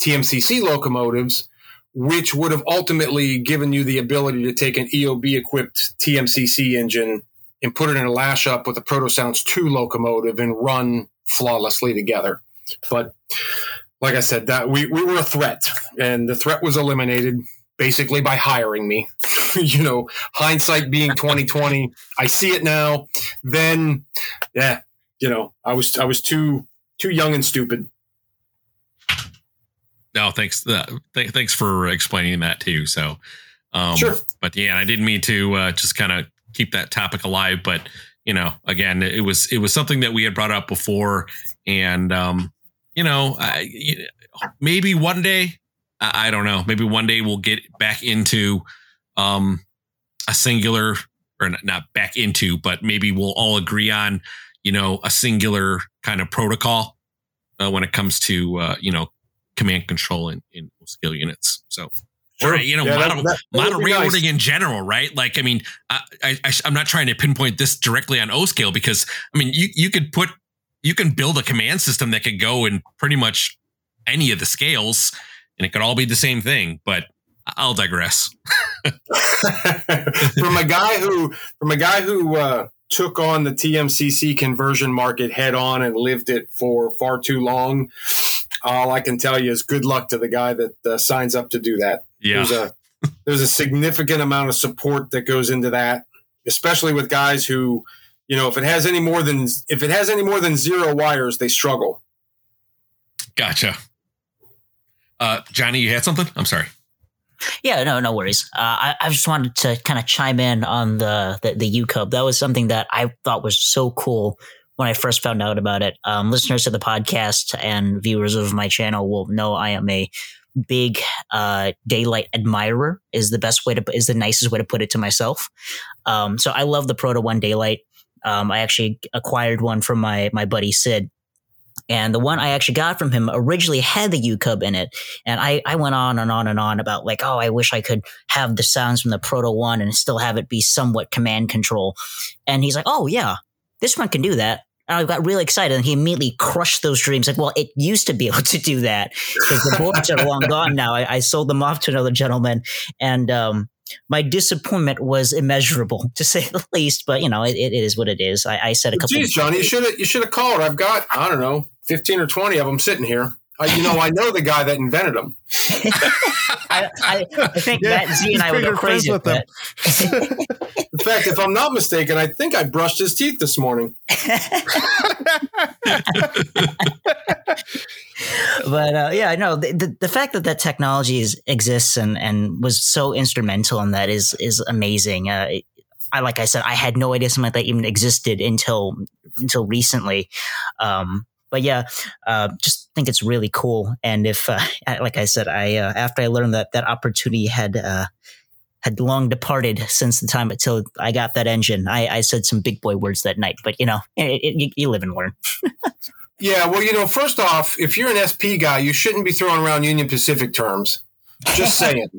TMCC locomotives which would have ultimately given you the ability to take an EOB equipped TMCC engine and put it in a lash up with a Protosounds 2 locomotive and run flawlessly together. But like I said, that we, we were a threat and the threat was eliminated basically by hiring me. you know, hindsight being 2020, I see it now. Then yeah, you know, I was I was too too young and stupid. No, thanks. Uh, th- thanks for explaining that too. So, um, Sure. But yeah, I didn't mean to uh, just kind of keep that topic alive. But you know, again, it was it was something that we had brought up before, and um, you know, I, maybe one day, I, I don't know, maybe one day we'll get back into um, a singular or not, not back into, but maybe we'll all agree on, you know, a singular kind of protocol uh, when it comes to uh, you know command control in, in scale units. So, or you know, Yeah, model, that- that model be nice. in general, right? Like, I mean, I, I, I, I'm not trying to pinpoint this directly on O scale because, I mean, you you could put, you can build a command system that could go in pretty much any of the scales, and it could all be the same thing. But I'll digress. from a guy who from a guy who uh, took on the TMCC conversion market head on and lived it for far too long. All I can tell you is good luck to the guy that uh, signs up to do that. Yeah, There's a there's a significant amount of support that goes into that, especially with guys who, you know, if it has any more than if it has any more than zero wires, they struggle. gotcha. Uh, Johnny, you had something? I'm sorry. Yeah, no, no worries. Uh, I, I just wanted to kind of chime in on the the, the UCUB. That was something that I thought was so cool when I first found out about it. Um, listeners to the podcast and viewers of my channel will know I am a big uh, daylight admirer. Is the best way to is the nicest way to put it to myself. Um, so I love the Proto One Daylight. Um, I actually acquired one from my my buddy Sid. And the one I actually got from him originally had the UCUB in it. And I, I went on and on and on about like, oh, I wish I could have the sounds from the Proto One and still have it be somewhat command control. And he's like, oh yeah, this one can do that. And I got really excited, and he immediately crushed those dreams. Like, well, it used to be able to do that because the boards are long gone now. I, I sold them off to another gentleman, and um, my disappointment was immeasurable, to say the least. But you know, it, it is what it is. I, I said a couple. Geez, Johnny, you should have you should have called. I've got I don't know fifteen or twenty of them sitting here. I, you know, I know the guy that invented them. I, I, I think Yeah, Matt Z and I would go crazy with them. that. In fact, if I'm not mistaken, I think I brushed his teeth this morning. but uh, yeah, no, the, the, the fact that that technology is, exists and, and was so instrumental in that is is amazing. Uh, I like I said, I had no idea something like that even existed until until recently. Um, but yeah, uh, just think it's really cool. And if, uh, like I said, I uh, after I learned that that opportunity had uh, had long departed since the time until I got that engine, I, I said some big boy words that night. But you know, it, it, you, you live and learn. Yeah, well, you know, first off, if you're an SP guy, you shouldn't be throwing around Union Pacific terms. Just saying.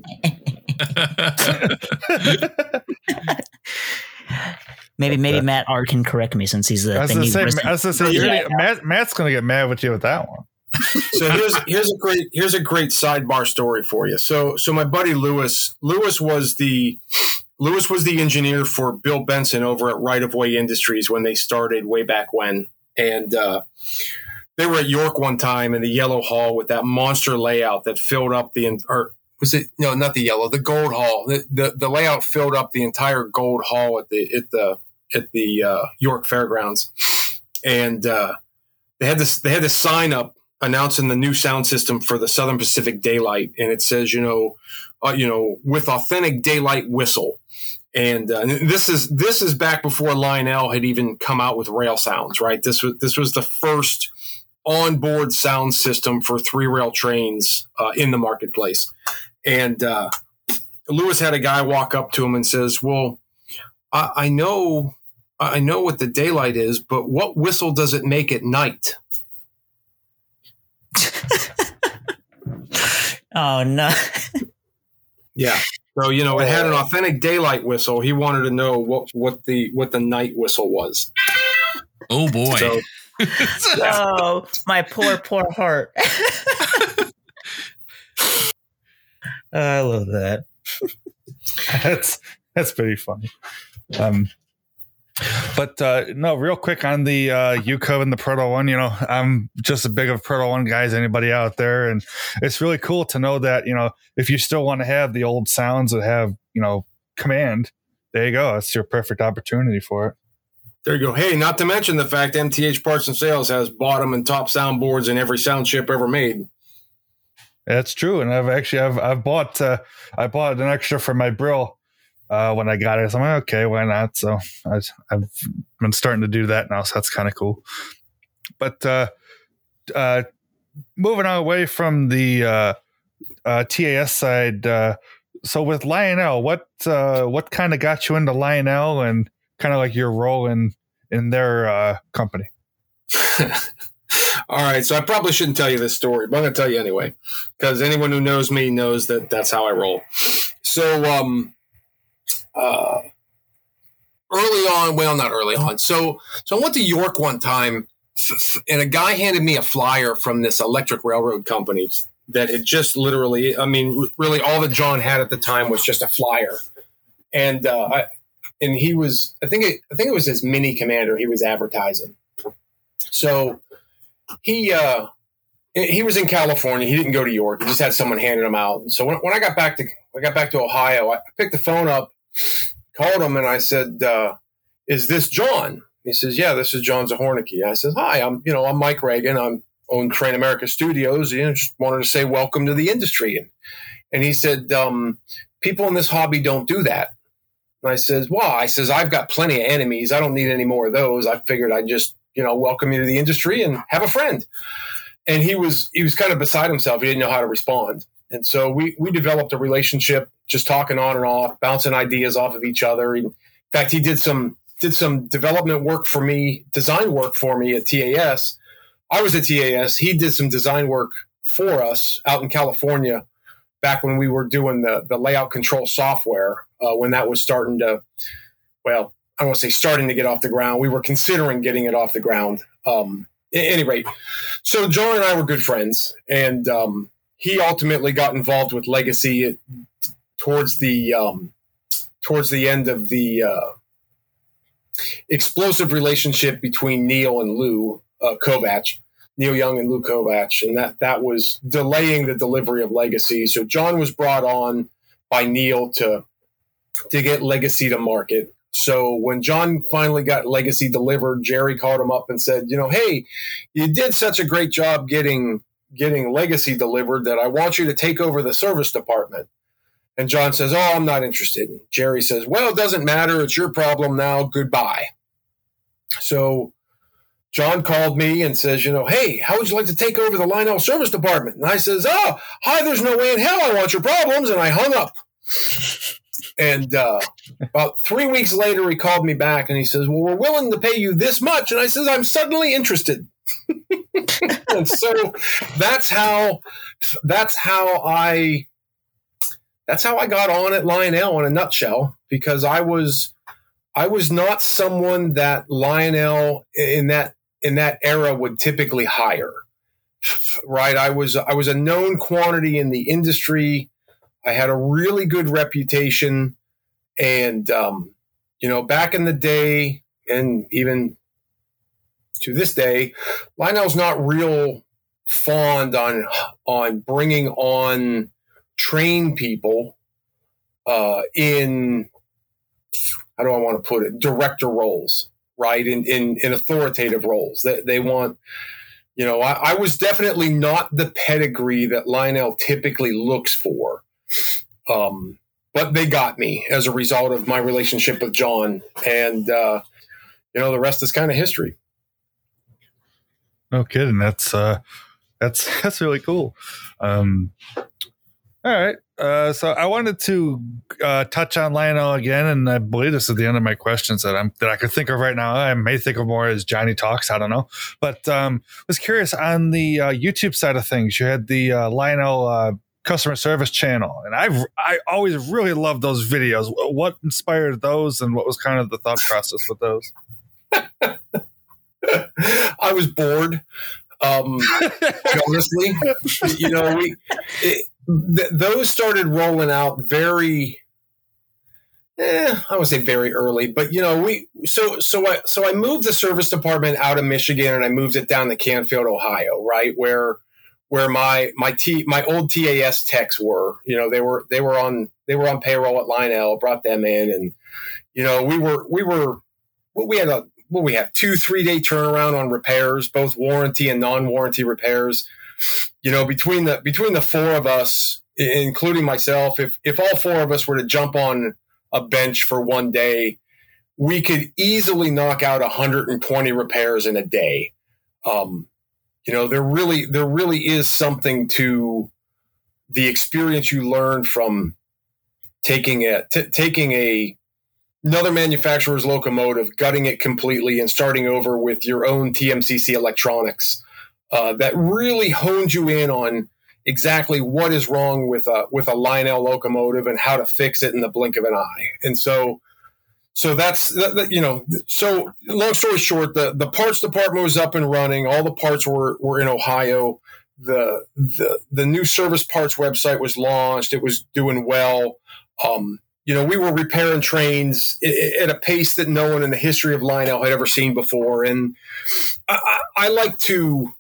Maybe maybe Matt R can correct me since he's the, I was the gonna say. I was gonna say Yeah. Matt, Matt's gonna get mad with you with that one. So here's here's a great here's a great sidebar story for you. So so my buddy Lewis Lewis was the Lewis was the engineer for Bill Benson over at Right of Way Industries when they started way back when, and uh, they were at York one time in the yellow hall with that monster layout that filled up the or was it no not the yellow the gold hall. The the, the layout filled up the entire gold hall at the at the at the uh, York Fairgrounds, and uh, they had this they had this sign up announcing the new sound system for the Southern Pacific Daylight, and it says, you know, uh, you know, with authentic daylight whistle. And uh, this is this is back before Lionel had even come out with rail sounds, right? This was this was the first onboard sound system for three rail trains uh, in the marketplace. And uh, Lewis had a guy walk up to him and says, "Well, I, I know." I know what the daylight is, but what whistle does it make at night? oh no! Yeah. So you know, it had an authentic daylight whistle. He wanted to know what what the what the night whistle was. oh boy. So oh, my poor poor heart. I love that. that's that's pretty funny. Um, but uh, no, real quick on the uh, UCO and the Proto One. You know, I'm just as big of a Proto One guy as anybody out there, and it's really cool to know that you know if you still want to have the old sounds that have you know command, there you go. That's your perfect opportunity for it. There you go. Hey, not to mention the fact MTH Parts and Sales has bottom and top soundboards in every sound chip ever made. That's true, and I've actually I've I've bought uh, I bought an extra for my Brill uh, when I got it. So I'm like, okay, why not? So I, have been starting to do that now, so that's kind of cool. But uh, uh, moving away from the uh, uh, TAS side, uh, so with Lionel, what what kind of got you into Lionel and kind of like your role in in their company? All right, so I probably shouldn't tell you this story, but I'm going to tell you anyway, because anyone who knows me knows that that's how I roll. So, um, uh, early on, well, not early on. So, so I went to York one time, and a guy handed me a flyer from this electric railroad company that had just literally, I mean, really, all that John had at the time was just a flyer, and uh, I, and he was, I think, it, I think it was his mini commander he was advertising. So he uh, he was in California. He didn't go to York. He just had someone handing him out. So when, when I got back to I got back to Ohio, I picked the phone up, called him, and I said, uh, "Is this John?" He says, "Yeah, this is John Zahornacky." I says, "Hi, I'm you know I'm Mike Reagan. I'm own Train America Studios. You know, just wanted to say welcome to the industry." And and he said, um, "People in this hobby don't do that." And I says, "Well, I says I've got plenty of enemies. I don't need any more of those. I figured I'd just you know, welcome you to the industry and have a friend. And he was he was kind of beside himself. He didn't know how to respond. And so we we developed a relationship, just talking on and off, bouncing ideas off of each other. In fact, he did some did some development work for me, design work for me at TAS. I was at TAS. He did some design work for us out in California back when we were doing the the layout control software uh, when that was starting to well I don't want to say starting to get off the ground. We were considering getting it off the ground. Um, at any rate, so John and I were good friends, and um, he ultimately got involved with Legacy towards the um, towards the end of the uh, explosive relationship between Neil and Lou uh, Kovach, Neil Young and Lou Kovach, and that that was delaying the delivery of Legacy. So John was brought on by Neil to to get Legacy to market. So when John finally got Legacy delivered, Jerry called him up and said, you know, hey, you did such a great job getting getting Legacy delivered that I want you to take over the service department. And John says, "Oh, I'm not interested." Jerry says, "Well, it doesn't matter. It's your problem now. Goodbye." So John called me and says, "You know, hey, how would you like to take over the Lionel service department?" And I says, "Oh, hi. There's no way in hell I want your problems." And I hung up. And uh, about three weeks later, he called me back and he says, "Well, we're willing to pay you this much." And I says, "I'm suddenly interested." And so that's how that's how I that's how I got on at Lionel in a nutshell because I was I was not someone that Lionel in that in that era would typically hire. Right, I was I was a known quantity in the industry. I had a really good reputation. And, um, you know, back in the day, and even to this day, Lionel's not real fond on on bringing on trained people uh, in how do I want to put it director roles, right? In in, in authoritative roles. They, they want, you know, I, I was definitely not the pedigree that Lionel typically looks for. Um, but they got me as a result of my relationship with John, and uh, you know the rest is kind of history. No kidding. That's uh, that's that's really cool. Um, all right. Uh, so I wanted to uh, touch on Lionel again, and I believe this is the end of my questions that I'm that I could think of right now. I may think of more as Johnny talks. I don't know, but um, was curious on the uh, YouTube side of things. You had the uh, Lionel uh, customer service channel, and I've I always really loved those videos. What inspired those, and what was kind of the thought process with those? I was bored. Um, honestly, you know, we it, th- those started rolling out very eh, I would say very early, but you know, we so so I so I moved the service department out of Michigan and I moved it down to Canfield, Ohio, right where where my my T my old TAS techs were. You know, they were they were on they were on payroll at Lionel, brought them in, and you know, we were we were we had a what we have two three day turnaround on repairs, both warranty and non warranty repairs. You know, between the between the four of us, including myself, if if all four of us were to jump on a bench for one day, we could easily knock out 120 repairs in a day. Um, you know, there really there really is something to the experience you learn from taking a t- taking a another manufacturer's locomotive, gutting it completely, and starting over with your own TMCC electronics. Uh, that really honed you in on exactly what is wrong with a with a Lionel locomotive and how to fix it in the blink of an eye. And so, so that's you know. So long story short, the the parts department was up and running. All the parts were were in Ohio. The the the new service parts website was launched. It was doing well. Um, you know, we were repairing trains at a pace that no one in the history of Lionel had ever seen before. And I, I like to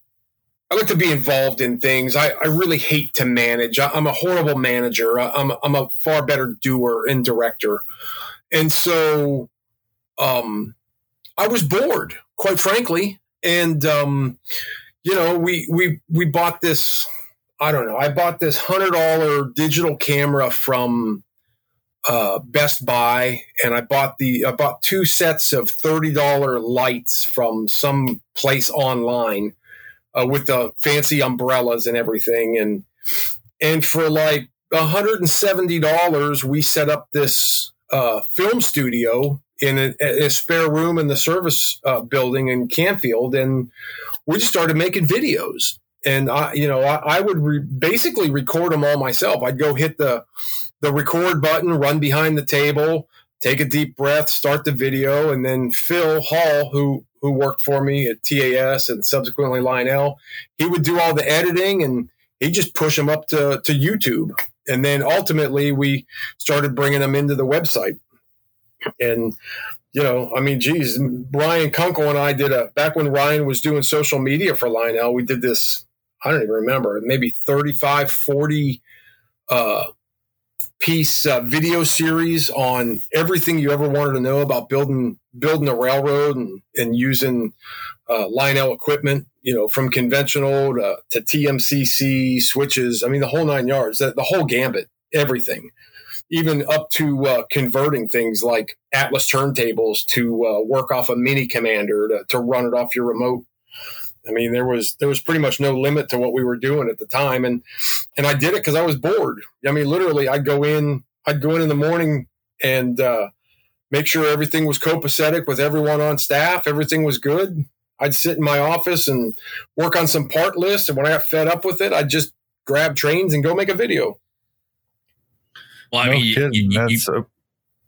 I like to be involved in things. I, I really hate to manage. I, am a horrible manager. I, am I'm a far better doer and director. And so um, I was bored, quite frankly. And, um, you know, we, we, we bought this, I don't know, I bought this $100 digital camera from uh, Best Buy, and I bought the I bought two sets of thirty dollar lights from some place online, uh, with the fancy umbrellas and everything. And and for like $170, we set up this uh, film studio in a, a, spare room in the service uh, building in Canfield, and we just started making videos. And I, you know, I, I would re- basically record them all myself. I'd go hit the the record button, run behind the table, take a deep breath, start the video, and then Phil Hall, who who worked for me at TAS and subsequently Lionel, he would do all the editing and he just push them up to, to YouTube. And then ultimately we started bringing them into the website. And, you know, I mean, geez, Ryan Kunkel and I did a, back when Ryan was doing social media for Lionel, we did this, I don't even remember, maybe 35, 40, uh, piece uh, video series on everything you ever wanted to know about building building a railroad and, and using uh, Lionel equipment, you know, from conventional to, to TMCC switches. I mean, the whole nine yards, the, the whole gambit, everything, even up to uh, converting things like Atlas turntables to uh, work off a mini commander to, to run it off your remote I mean, there was there was pretty much no limit to what we were doing at the time, and and I did it because I was bored. I mean, literally, I'd go in, I'd go in in the morning and uh, make sure everything was copacetic with everyone on staff, everything was good. I'd sit in my office and work on some part lists, and when I got fed up with it, I'd just grab trains and go make a video. Well, I no mean, you, you, you,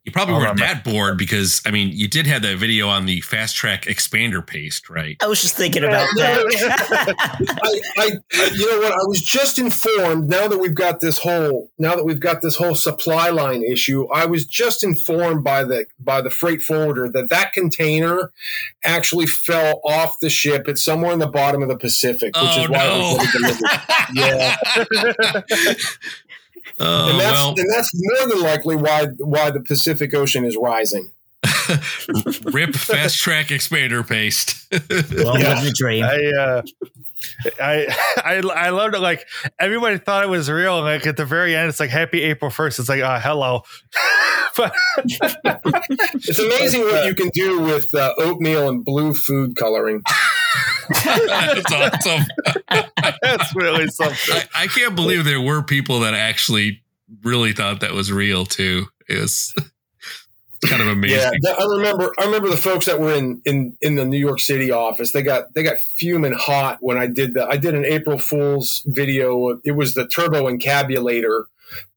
you probably weren't that bored because I mean you did have that video on the FasTrack expander paste, right? I was just thinking about that. I, I, you know what? I was just informed now that we've got this whole now that we've got this whole supply line issue. I was just informed by the by the freight forwarder that that container actually fell off the ship. It's somewhere in the bottom of the Pacific, which oh, is why no. it was yeah. Oh, and, that's, well. and that's more than likely why why the Pacific Ocean is rising. Rip FasTrack expander paste. well, yeah. the dream. I, uh, I I I loved it. Like everybody thought it was real. And like at the very end, it's like Happy April first. It's like, uh, hello. it's amazing what you can do with uh, oatmeal and blue food coloring. That's awesome. That's really something. I, I, can't believe there were people that actually really thought that was real too. It was kind of amazing. Yeah, I remember. I remember the folks that were in in in the New York City office. They got they got fuming hot when I did the. I did an April Fool's video. It was the turbo encabulator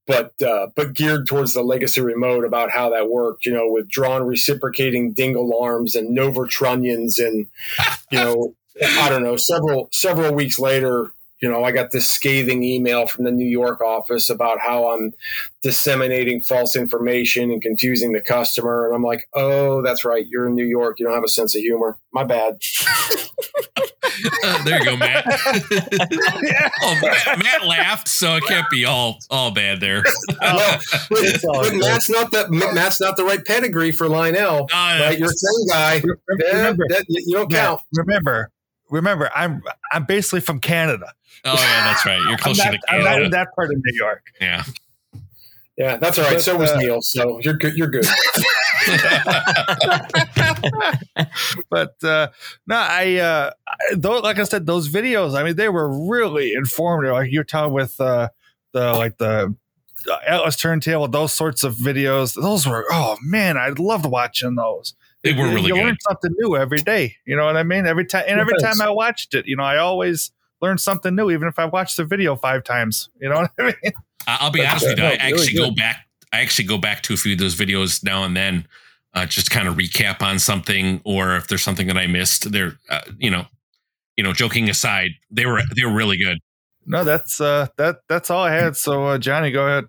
but uh, but geared towards the legacy remote about how that worked, you know, with drawn reciprocating dingle arms and novertrunnions and you know, I don't know, several several weeks later, you know, I got this scathing email from the New York office about how I'm disseminating false information and confusing the customer. And I'm like, oh, that's right. You're in New York. You don't have a sense of humor. My bad. Uh, there you go, Matt. oh, Matt, Matt laughed, so it can't be all all bad there. Well, but, but. Matt's not the Matt's not the right pedigree for Lionel. Uh, Right, you're a train guy. Yeah, Remember, that- you don't Matt, count. remember, remember, I'm I'm basically from Canada. Oh yeah, that's right. You're I'm closer not, to I'm not in that part of New York. Yeah. Yeah, that's all right. But, so was uh, Neil. So you're good. You're good. but uh no i uh I- though like i said those videos i mean they were really informative like you're talking with uh the like the uh, atlas turntable those sorts of videos those were oh man i loved watching those They were really you good. learn something new every day you know what i mean every time and every Yes. time i watched it you know i always learned something new even if i watched the video five times you know what i mean I- I'll be That's honest with you. good. I No, really actually go good. back. I actually go back to a few of those videos now and then, uh, just kind of recap on something, or if there's something that I missed. They're, uh, you know, you know, joking aside, they were they were really good. no that's uh that that's all i had so uh, johnny go ahead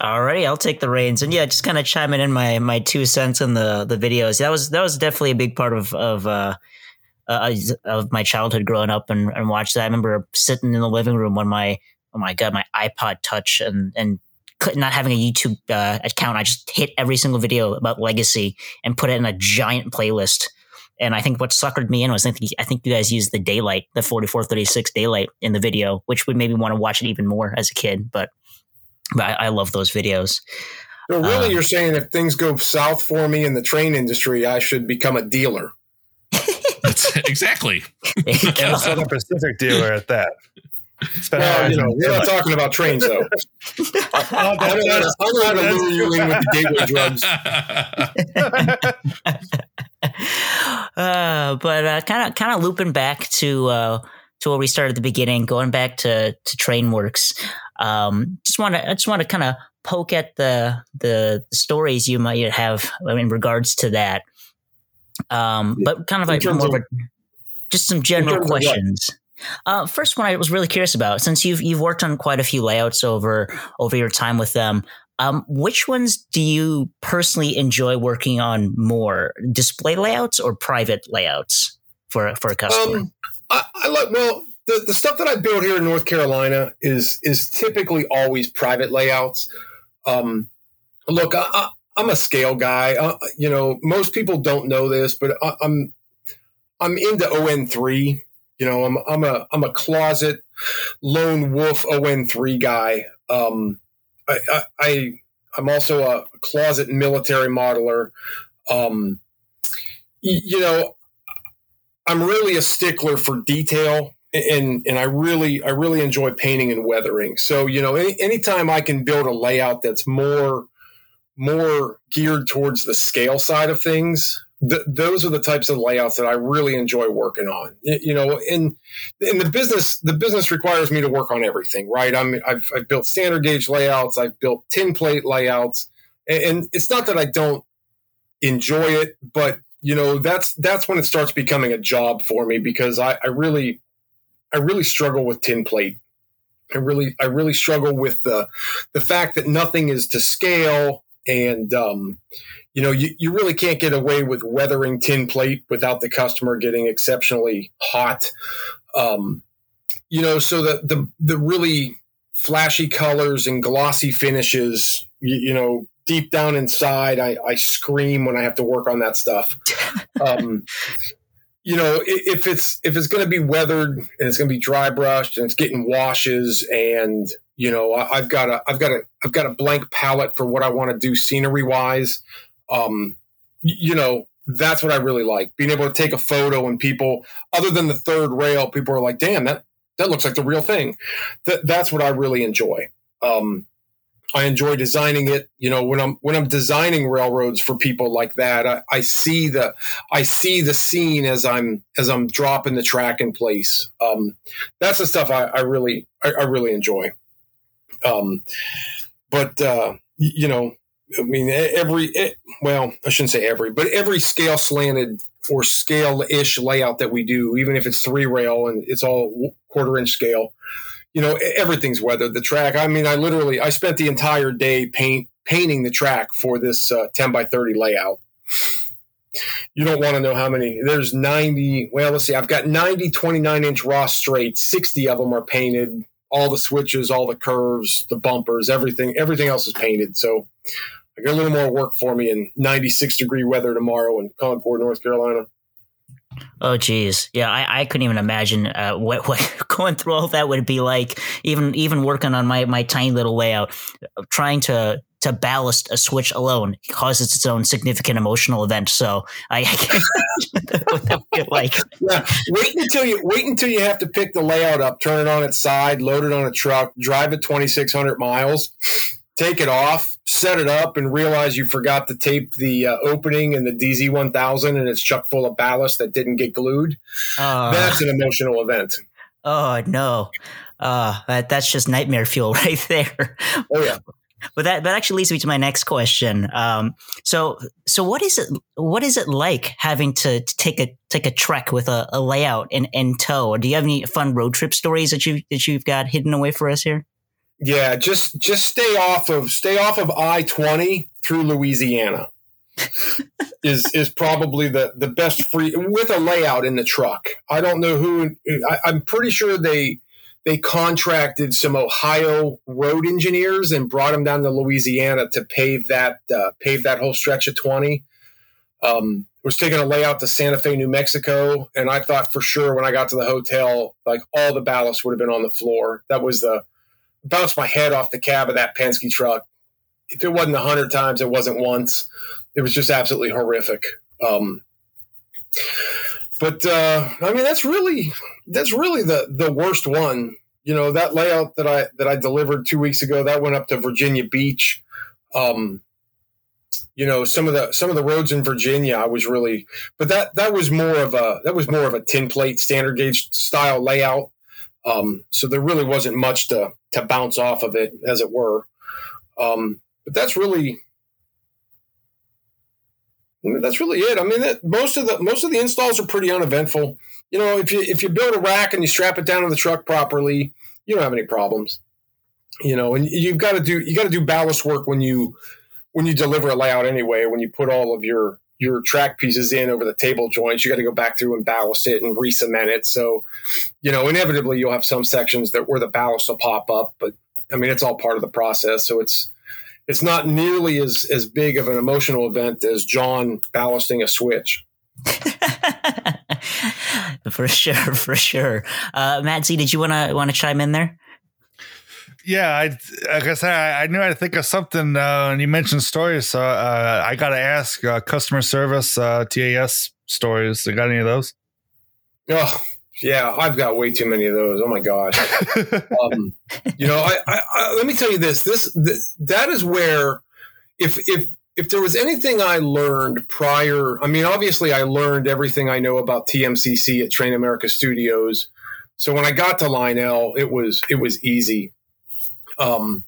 Alrighty, I'll take the reins, and yeah, just kind of chiming in my my two cents on the the videos. That was that was definitely a big part of of uh, uh of my childhood growing up and and watch that. I remember sitting in the living room when my oh my god my iPod Touch and and not having a YouTube uh, account. I just hit every single video about Legacy and put it in a giant playlist. And I think what suckered me in was I think I think you guys used the daylight, the forty four thirty six daylight in the video, which would maybe want to watch it even more as a kid. But but I, I love those videos. So really, Um, you're saying if things go south for me in the train industry, I should become a dealer. That's exactly. and a Southern Pacific dealer at that. Spend Well, you know, we're not daylight. talking about trains though. I don't that's- know- I don't know how to lure you in with the gateway drugs. uh, but kind of kind of looping back to uh, to where we started at the beginning, going back to to TrainWorx. Um, just want to I just want to kind of poke at the the stories you might have in regards to that. Um, but kind of In like more of of- a, just some general terms of what? questions. Uh, first one I was really curious about since you've you've worked on quite a few layouts over over your time with them. Um, which ones do you personally enjoy working on more, display layouts or private layouts for for a customer? Um, I, I like well the, the stuff that I build here in North Carolina is is typically always private layouts. Um, look, I, I'm a scale guy. Uh, you know, most people don't know this, but I, I'm I'm into ON three. You know, I'm I'm a I'm a closet lone wolf ON three guy. Um, I, I, I I'm also a closet military modeler. Um, y- you know, I'm really a stickler for detail and and I really I really enjoy painting and weathering. So, you know, any, anytime I can build a layout that's more more geared towards the scale side of things, th- those are the types of layouts that I really enjoy working on. You know, in in the business, the business requires me to work on everything, right? I'm I've, I've built standard gauge layouts, I've built tin plate layouts, and, and it's not that I don't enjoy it, but you know that's that's when it starts becoming a job for me because I, I really I really struggle with tin plate. I really I really struggle with the the fact that nothing is to scale and um, you know you, you really can't get away with weathering tin plate without the customer getting exceptionally hot. Um, you know, so the the the really flashy colors and glossy finishes, you, you know, deep down inside, I, I scream when I have to work on that stuff. Um, you know, if it's if it's going to be weathered and it's going to be dry brushed and it's getting washes and you know I, I've got a I've got a I've got a blank palette for what I want to do scenery wise. Um, you know, that's what I really like being able to take a photo and people, other than the third rail, people are like, "Damn, that that looks like the real thing." That that's what I really enjoy. Um, I enjoy designing it. You know, when I'm when I'm designing railroads for people like that, I, I see the I see the scene as I'm as I'm dropping the track in place. Um, that's the stuff I, I really I, I really enjoy. Um, but uh, you know, I mean, every, well, I shouldn't say every, but every scale slanted or scale ish layout that we do, even if it's three rail and it's all quarter inch scale, you know, everything's weathered. The track, I mean, I literally, I spent the entire day paint, painting the track for this uh, 10 by 30 layout. You don't want to know how many. There's 90. Well, let's see. I've got 90 29 inch raw straight. 60 of them are painted. All the switches, all the curves, the bumpers, everything. Everything else is painted. So I got a little more work for me in 96 degree weather tomorrow in Concord, North Carolina. Oh geez, yeah, I, I couldn't even imagine uh, what what going through all that would be like. Even even working on my my tiny little layout, trying to to ballast a switch alone causes its own significant emotional event. So I, I can't what that would like. Yeah, wait until you wait until you have to pick the layout up, turn it on its side, load it on a truck, drive it twenty six hundred miles take it off, set it up, and realize you forgot to tape the uh, opening and the DZ1000 and it's chuck full of ballast that didn't get glued. Uh, that's an emotional event. Oh, no. Uh, that, that's just nightmare fuel right there. Oh, yeah. But that, that actually leads me to my next question. Um, so, so what is it? What is it like having to, to take a take a trek with a, a layout in, in tow? Do you have any fun road trip stories that you that you've got hidden away for us here? Yeah, just just stay off of stay off of I twenty through Louisiana. is is probably the the best free with a layout in the truck. I don't know who. I, I'm pretty sure they they contracted some Ohio road engineers and brought them down to Louisiana to pave that uh, pave that whole stretch of twenty. Um, was taking a layout to Santa Fe, New Mexico, and I thought for sure when I got to the hotel, like all the ballast would have been on the floor. That was the bounced my head off the cab of that Penske truck. If it wasn't a hundred times, it wasn't once. It was just absolutely horrific. Um, but uh, I mean, that's really that's really the the worst one. You know, that layout that I that I delivered two weeks ago that went up to Virginia Beach. Um, you know, some of the some of the roads in Virginia, I was really, but that that was more of a that was more of a tin plate standard gauge style layout. Um, so there really wasn't much to to bounce off of it, as it were. Um, but that's really that's really it. I mean, that, most of the most of the installs are pretty uneventful. You know, if you if you build a rack and you strap it down to the truck properly, you don't have any problems. You know, and you've got to do you got to do ballast work when you when you deliver a layout anyway. When you put all of your your track pieces in over the table joints, you got to go back through and ballast it and re-cement it. So, you know, inevitably you'll have some sections that where the ballast will pop up, but I mean, it's all part of the process. So it's, it's not nearly as, as big of an emotional event as John ballasting a switch. for sure, for sure. Uh, Matt Z, did you want to want to chime in there? Yeah, I like I said, I, I knew I'd think of something, uh, and you mentioned stories, so uh, I got to ask uh, customer service uh, TAS stories. You got any of those? Oh, yeah, I've got way too many of those. Oh my gosh. um, you know, I, I, I, let me tell you this. This that is where, if if if there was anything I learned prior, I mean, obviously I learned everything I know about TMCC at Train America Studios. So when I got to Lionel, it was it was easy um,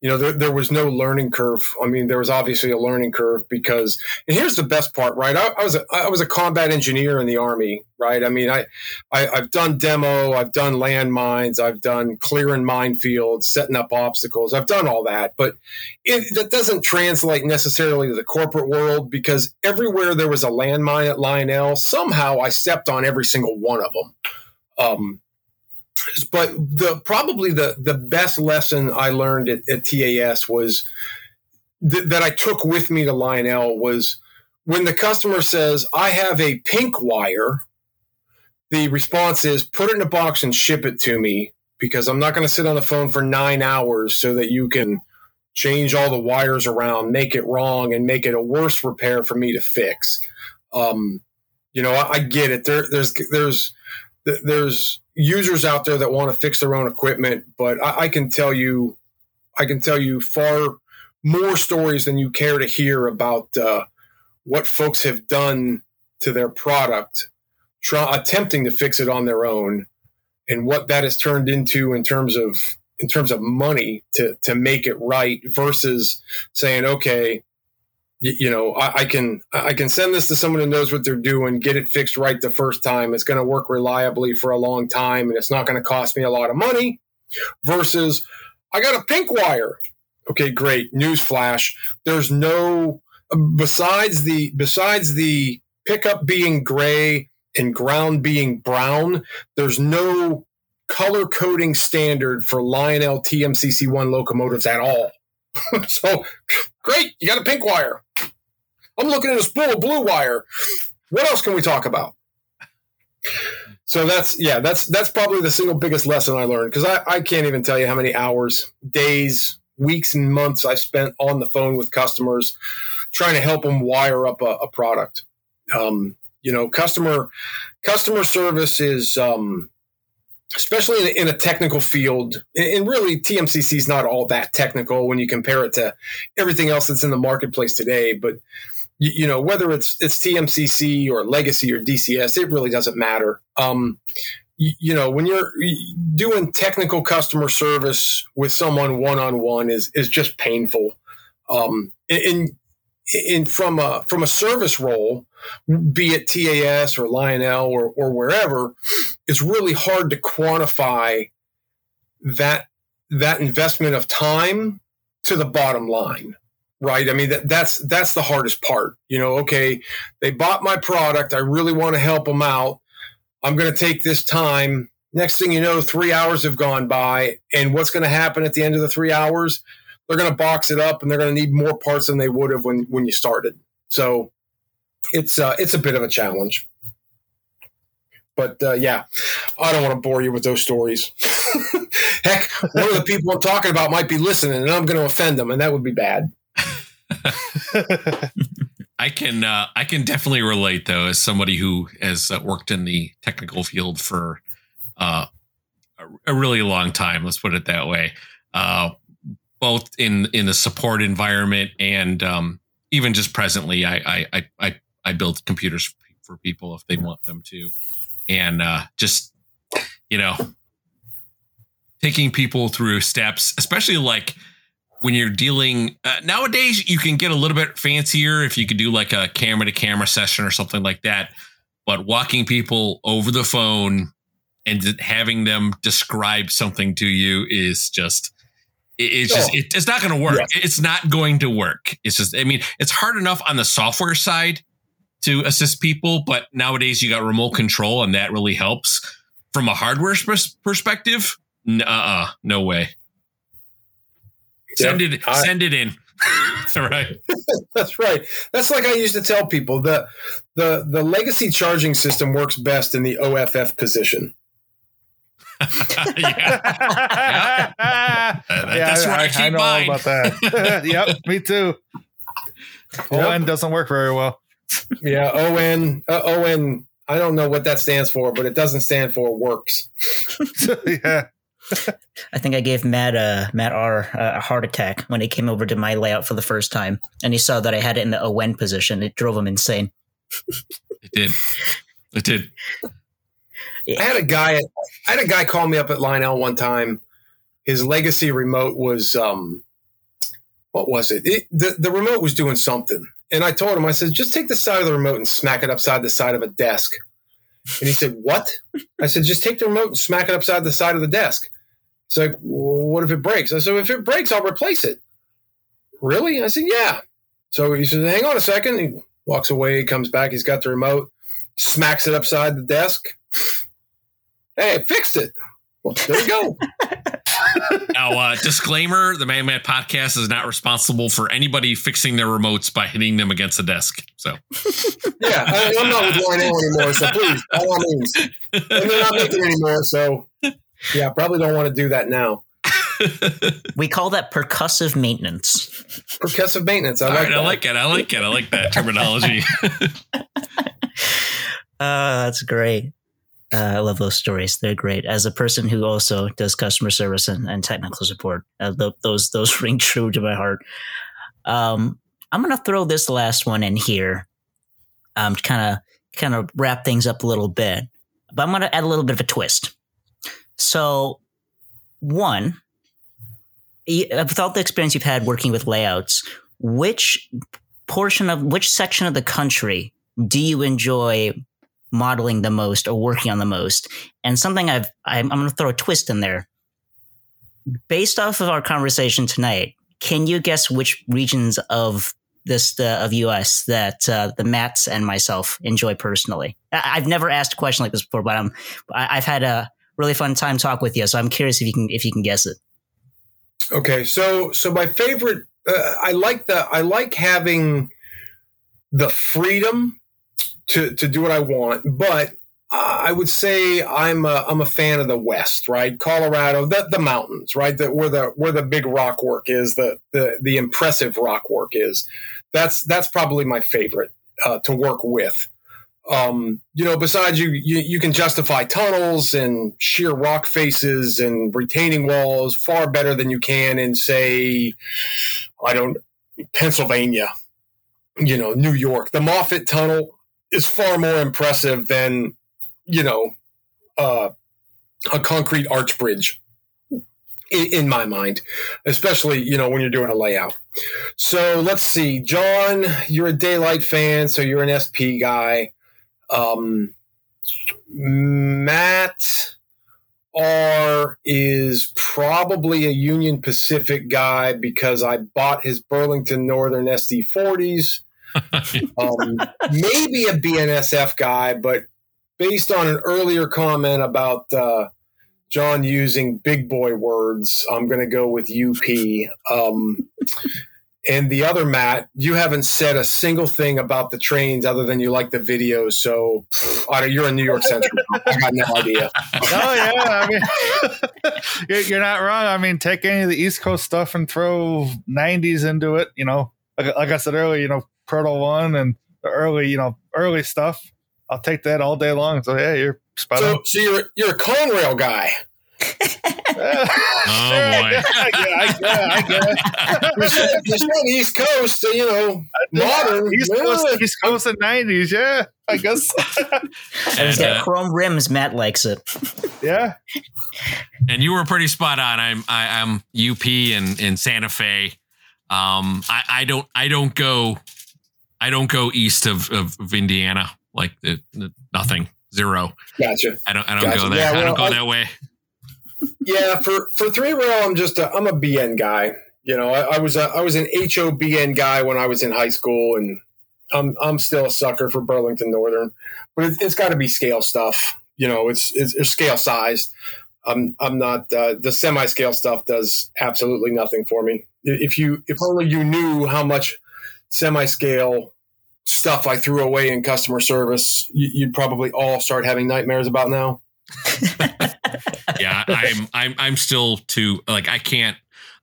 you know, there, there was no learning curve. I mean, there was obviously a learning curve because, and here's the best part, right? I, I was a, I was a combat engineer in the army, right? I mean, I, I have done demo, I've done landmines, I've done clearing minefields, setting up obstacles, I've done all that, but it, that doesn't translate necessarily to the corporate world because everywhere there was a landmine at Lionel, somehow I stepped on every single one of them. Um, but the probably the the best lesson I learned at, at TAS was th- that I took with me to Lionel was when the customer says, "I have a pink wire." The response is, "Put it in a box and ship it to me." Because I'm not going to sit on the phone for nine hours so that you can change all the wires around, make it wrong, and make it a worse repair for me to fix. Um, you know, I, I get it. There, there's, there's, there's users out there that want to fix their own equipment, but I, I, can tell you, I can tell you far more stories than you care to hear about uh, what folks have done to their product, try, attempting to fix it on their own, and what that has turned into in terms of in terms of money to to make it right versus saying, okay, you, know, I, I, can I can send this to someone who knows what they're doing, get it fixed right the first time. It's going to work reliably for a long time, and it's not going to cost me a lot of money. Versus, I got a pink wire. Okay, great. news flash there's no besides the besides the pickup being gray and ground being brown. There's no color coding standard for Lionel TMCC1 locomotives at all. so great, you got a pink wire. I'm looking at a spool of blue wire. What else can we talk about? So that's yeah, that's that's probably the single biggest lesson I learned because I, I can't even tell you how many hours, days, weeks, and months I spent on the phone with customers trying to help them wire up a, a product. Um, you know, customer customer service is um, especially in, in, a technical field, and really TMCC is not all that technical when you compare it to everything else that's in the marketplace today. But you, you know, whether it's it's TMCC or legacy or DCS, it really doesn't matter. Um, you, you know, when you're doing technical customer service with someone one on one is is just painful. Um, and, in from a from a service role, be it TAS or Lionel or, or wherever, it's really hard to quantify that that investment of time to the bottom line right i mean that, that's that's the hardest part you know okay they bought my product i really want to help them out i'm going to take this time next thing you know three hours have gone by and what's going to happen at the end of the three hours they're going to box it up and they're going to need more parts than they would have when when you started so it's uh, it's a bit of a challenge. But uh, yeah, I don't want to bore you with those stories. Heck, one of the people I'm talking about might be listening, and I'm going to offend them, and that would be bad. I can uh, I can definitely relate though, as somebody who has uh, worked in the technical field for uh, a, really long time. Let's put it that way. Uh, both in in the support environment and um, even just presently, I I I I build computers for people if they want them to, and uh, just you know taking people through steps, especially like when you're dealing uh, nowadays you can get a little bit fancier if you could do like a camera to camera session or something like that but walking people over the phone and having them describe something to you is just it's just it, it's not going to work yeah. it's not going to work it's just i mean it's hard enough on the software side to assist people, but nowadays you got remote control and that really helps. From a hardware perspective, uh uh no way. Send it I, send it in. That's right. That's right. That's like I used to tell people the the the legacy charging system works best in the OFF position. yeah. yeah. That's I, I, I know all about that. yep, me too. Yep. ON doesn't work very well yeah, ON, uh, ON. I don't know what that stands for, but it doesn't stand for works. yeah. I think I gave Matt uh, Matt R a heart attack when he came over to my layout for the first time, and he saw that I had it in the ON position. It drove him insane. it did. It did. Yeah. I had a guy. I had a guy call me up at Lionel one time. His legacy remote was um, what was it? it the the remote was doing something, and I told him, I said, just take the side of the remote and smack it upside the side of a desk. And he said, What? I said, Just take the remote and smack it upside the side of the desk. He's like, well, What if it breaks? I said, If it breaks, I'll replace it. Really? I said, Yeah. So he says, Hang on a second. He walks away, comes back. He's got the remote, smacks it upside the desk. Hey, I fixed it. Well, there you go. now, uh, disclaimer: the Man Mad Podcast is not responsible for anybody fixing their remotes by hitting them against the desk. So, yeah, I, am not with Lionel anymore. So please, by all means, and they're not making anymore. So, yeah, probably don't want to do that now. we call that percussive maintenance. Percussive maintenance. I like. Right, I like it. I like it. I like that terminology. uh, that's great. Uh, I love those stories. They're great. As a person who also does customer service and, and technical support, uh, th- those those ring true to my heart. Um, I'm gonna throw this last one in here, um, to kind of kind of wrap things up a little bit. But I'm gonna add a little bit of a twist. So, one, with all the experience you've had working with layouts, which portion of which section of the country do you enjoy modeling the most or working on the most? And something I've I'm, I'm going to throw a twist in there. Based off of our conversation tonight, can you guess which regions of this of US that uh, the Matts and myself enjoy personally? I- have never asked a question like this before, but I'm I- I've had a really fun time talk with you, so I'm curious if you can if you can guess it. Okay, so so my favorite, uh, I like the I like having the freedom to to do what I want, but I would say I'm a, I'm a fan of the West, right? Colorado, the, the mountains, right? The, where the where the big rock work is, the the the impressive rock work is. That's that's probably my favorite uh, to work with. Um, you know, besides you, you, you can justify tunnels and sheer rock faces and retaining walls far better than you can in say, I don't, Pennsylvania, you know, New York. The Moffat Tunnel is far more impressive than, you know, uh, a concrete arch bridge in, in my mind, especially, you know, when you're doing a layout. So let's see, John, you're a daylight fan, so you're an SP guy. Um, Matt R is probably a Union Pacific guy because I bought his Burlington Northern SD40s. um, maybe a BNSF guy, but based on an earlier comment about uh, John using big boy words, I'm going to go with UP. Um, and the other Matt, you haven't said a single thing about the trains other than you like the videos. So you're a New York Central. I got no idea. Oh yeah, I mean, you're not wrong. I mean, take any of the East Coast stuff and throw '90s into it. You know, like, like I said earlier, you know, Proto One and the early, you know, early stuff. I'll take that all day long. So yeah, you're spot so, on. So you're you're a Conrail guy oh boy! yeah, I get it. I get it. You're on East Coast, you know, modern East Coast, East Coast of nineties. Yeah, I guess. and, uh, chrome rims. Matt likes it. Yeah. And you were pretty spot on. I'm I, am UP and in Santa Fe. Um, I, I don't I don't go I don't go east of, of, of Indiana like the, the, nothing zero. Gotcha. I don't I don't gotcha. go there. Yeah, well, I don't go I, that way yeah, for for three rail, I'm just a, I'm a BN guy. You know, I, I was a, I was an HOBN guy when I was in high school, and I'm I'm still a sucker for Burlington Northern, but it, has got to be scale stuff. You know, it's it's, it's scale sized. I'm I'm not uh, the semi scale stuff does absolutely nothing for me. If you if only you knew how much semi scale stuff I threw away in customer service, you'd probably all start having nightmares about now. yeah, I'm I'm I'm still too like I can't.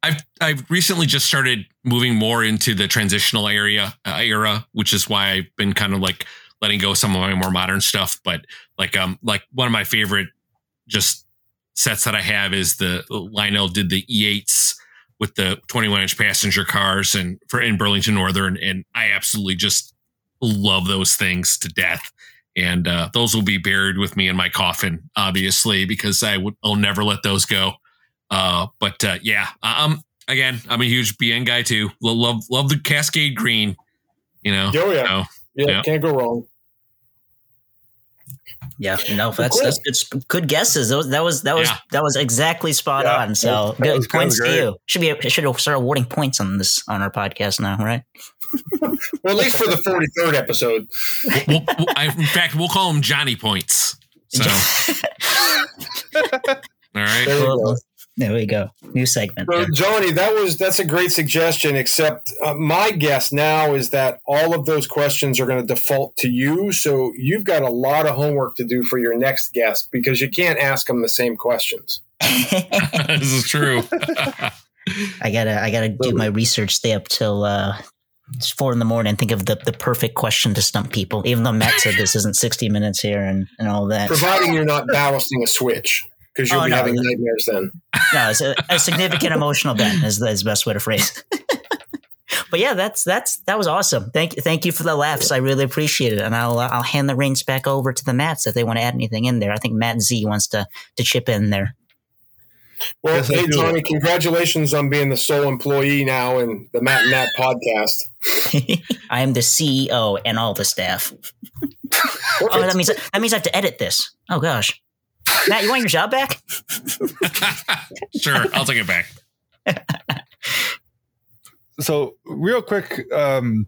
I've I've recently just started moving more into the transitional area uh, era, which is why I've been kind of like letting go some of my more modern stuff. But like um like one of my favorite just sets that I have is the Lionel did the E8s with the 21 inch passenger cars and for in Burlington Northern, and I absolutely just love those things to death and uh, those will be buried with me in my coffin, obviously, because I would I'll never let those go. Uh, but uh, yeah, I'm again I'm a huge BN guy too. Love love the Cascade Green. You know, oh yeah, yeah, yeah, can't go wrong. Yeah, no, that's that's good, good guesses. That was that was yeah. that was exactly spot yeah, on. So good points to you. Should be should start awarding points on this on our podcast now, right? well, at least for the forty third episode. We'll, we'll, I, in fact, we'll call them Johnny points. So, all right. There we go. New segment. So, Johnny, that was that's a great suggestion. Except uh, my guess now is that all of those questions are going to default to you, so you've got a lot of homework to do for your next guest because you can't ask them the same questions. this is true. I gotta I gotta do my research. Stay up till uh, it's four in the morning. Think of the, the perfect question to stump people. Even though Matt said this isn't sixty minutes here and, and all that. Providing you're not ballasting a switch because you'll oh, be no, having nightmares then. No, it's a, a significant emotional bend is the, is the best way to phrase. but yeah, that's that's that was awesome. Thank you, thank you for the laughs. I really appreciate it, and I'll I'll hand the reins back over to the Matts if they want to add anything in there. I think Matt Z wants to to chip in there. Well, Yes, hey, do. Tony, congratulations on being the sole employee now in the Matt and Nat podcast. I am the CEO and all the staff. Oh, that means that means I have to edit this. Oh gosh, Matt, you want your job back? sure, I'll take it back. so real quick um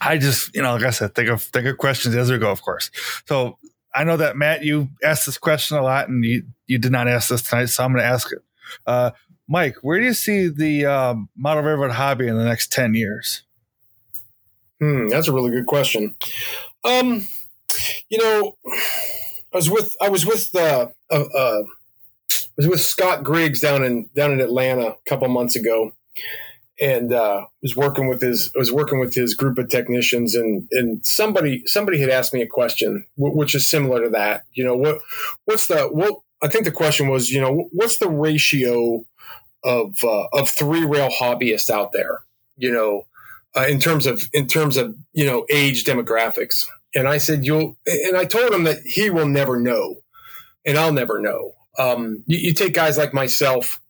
i just you know like i said think of think of questions as we go of course so i know that matt you asked this question a lot and you you did not ask this tonight so i'm going to ask it uh mike where do you see the um, model railroad hobby in the next 10 years Hmm, that's a really good question. Um, you know, I was with I was with uh, uh, uh I was with Scott Griggs down in down in Atlanta a couple months ago, and uh, was working with his was working with his group of technicians, and and somebody somebody had asked me a question which is similar to that. You know what what's the what I think the question was you know what's the ratio of uh, of three rail hobbyists out there? You know uh, in terms of in terms of you know age demographics and i said you'll and i told him that he will never know and i'll never know. Um, you, you take guys like myself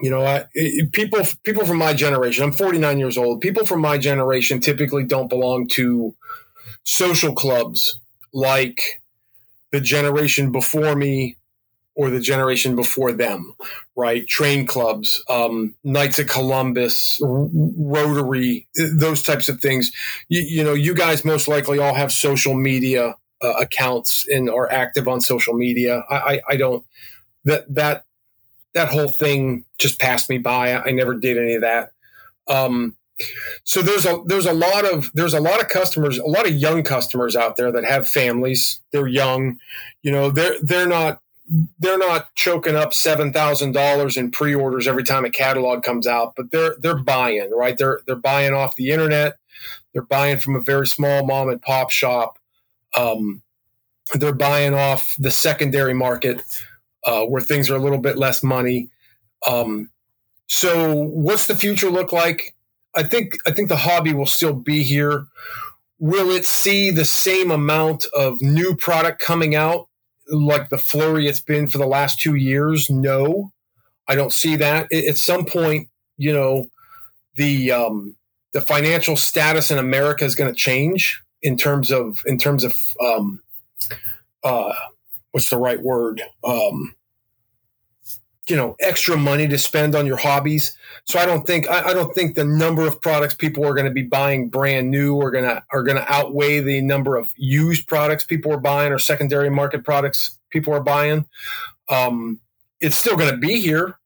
you know I, people people from my generation i'm 49 years old people from my generation typically don't belong to social clubs like the generation before me or the generation before them right? Train clubs, um, Knights of Columbus, Rotary, those types of things. You, you know, you guys most likely all have social media uh, accounts and are active on social media. I, I, I don't that that that whole thing just passed me by. I never did any of that. Um, so there's a there's a lot of there's a lot of customers, a lot of young customers out there that have families. They're young, you know. They're they're not they're not choking up seven thousand dollars in pre-orders every time a catalog comes out, but they're they're buying right. They're they're buying off the internet. They're buying from a very small mom and pop shop. Um, they're buying off the secondary market uh, where things are a little bit less money. Um, so, what's the future look like? I think I think the hobby will still be here. Will it see the same amount of new product coming out like the flurry it's been for the last two years? No, I don't see that. At some point, you know, the um, the financial status in America is going to change in terms of in terms of um, uh, what's the right word? Um, you know, extra money to spend on your hobbies. So I don't think I, I don't think the number of products people are going to be buying brand new are gonna are going to outweigh the number of used products people are buying or secondary market products people are buying. Um, it's still going to be here.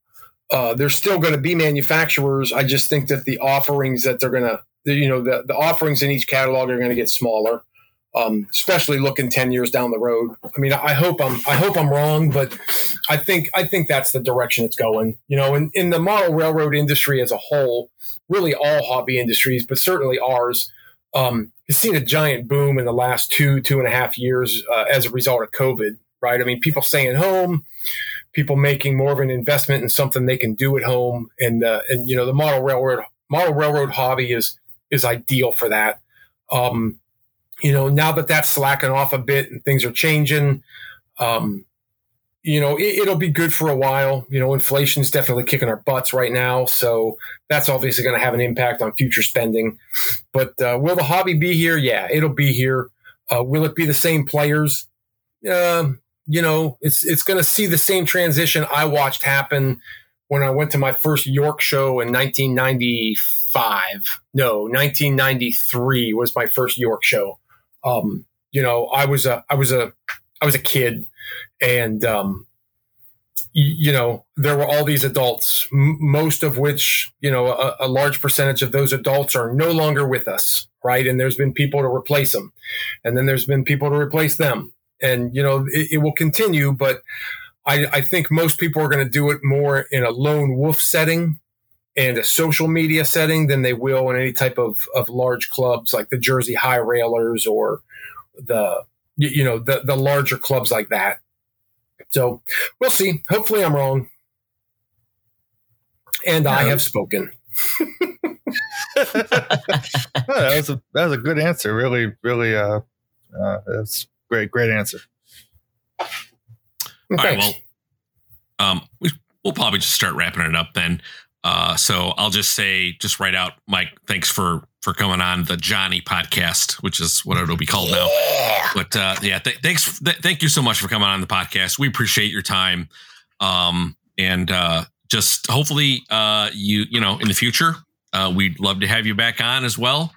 Uh, there's still going to be manufacturers. I just think that the offerings that they're going to, you know, the, the offerings in each catalog are going to get smaller, um, especially looking 10 years down the road. I mean, I hope I'm, I hope I'm wrong, but I think, I think that's the direction it's going, you know, in, in the model railroad industry as a whole, really all hobby industries, but certainly ours, um, has seen a giant boom in the last two, two and a half years uh, as a result of COVID, right? I mean, people staying home, people making more of an investment in something they can do at home, and uh, and you know the model railroad model railroad hobby is is ideal for that. Um, you know, now that that's slacking off a bit and things are changing, um, you know, it, it'll be good for a while. You know, inflation's definitely kicking our butts right now, so that's obviously going to have an impact on future spending. But uh, will the hobby be here? Yeah, it'll be here. Uh, will it be the same players? Um, you know, it's it's going to see the same transition I watched happen when I went to my first York show in 1995. No, 1993 was my first York show. Um, you know, I was a I was a I was a kid, and um, you know, there were all these adults, m- most of which, you know, a, a large percentage of those adults are no longer with us, right? And there's been people to replace them, and then there's been people to replace them and you know it, it will continue but I, I think most people are going to do it more in a lone wolf setting and a social media setting than they will in any type of, of large clubs like the jersey high railers or the you, you know the, the larger clubs like that so we'll see hopefully i'm wrong and i have spoken Oh, that was a that was a good answer. Really, really, uh, uh, that's great, great answer. All right. Well, um, we we'll probably just start wrapping it up then. Uh, so I'll just say, just write out, Mike. Thanks for for coming on the Johnny podcast, which is what it'll be called yeah. now. But uh, yeah, th- thanks, th- thank you so much for coming on the podcast. We appreciate your time, um, and uh, just hopefully, uh, you you know, in the future, uh, we'd love to have you back on as well.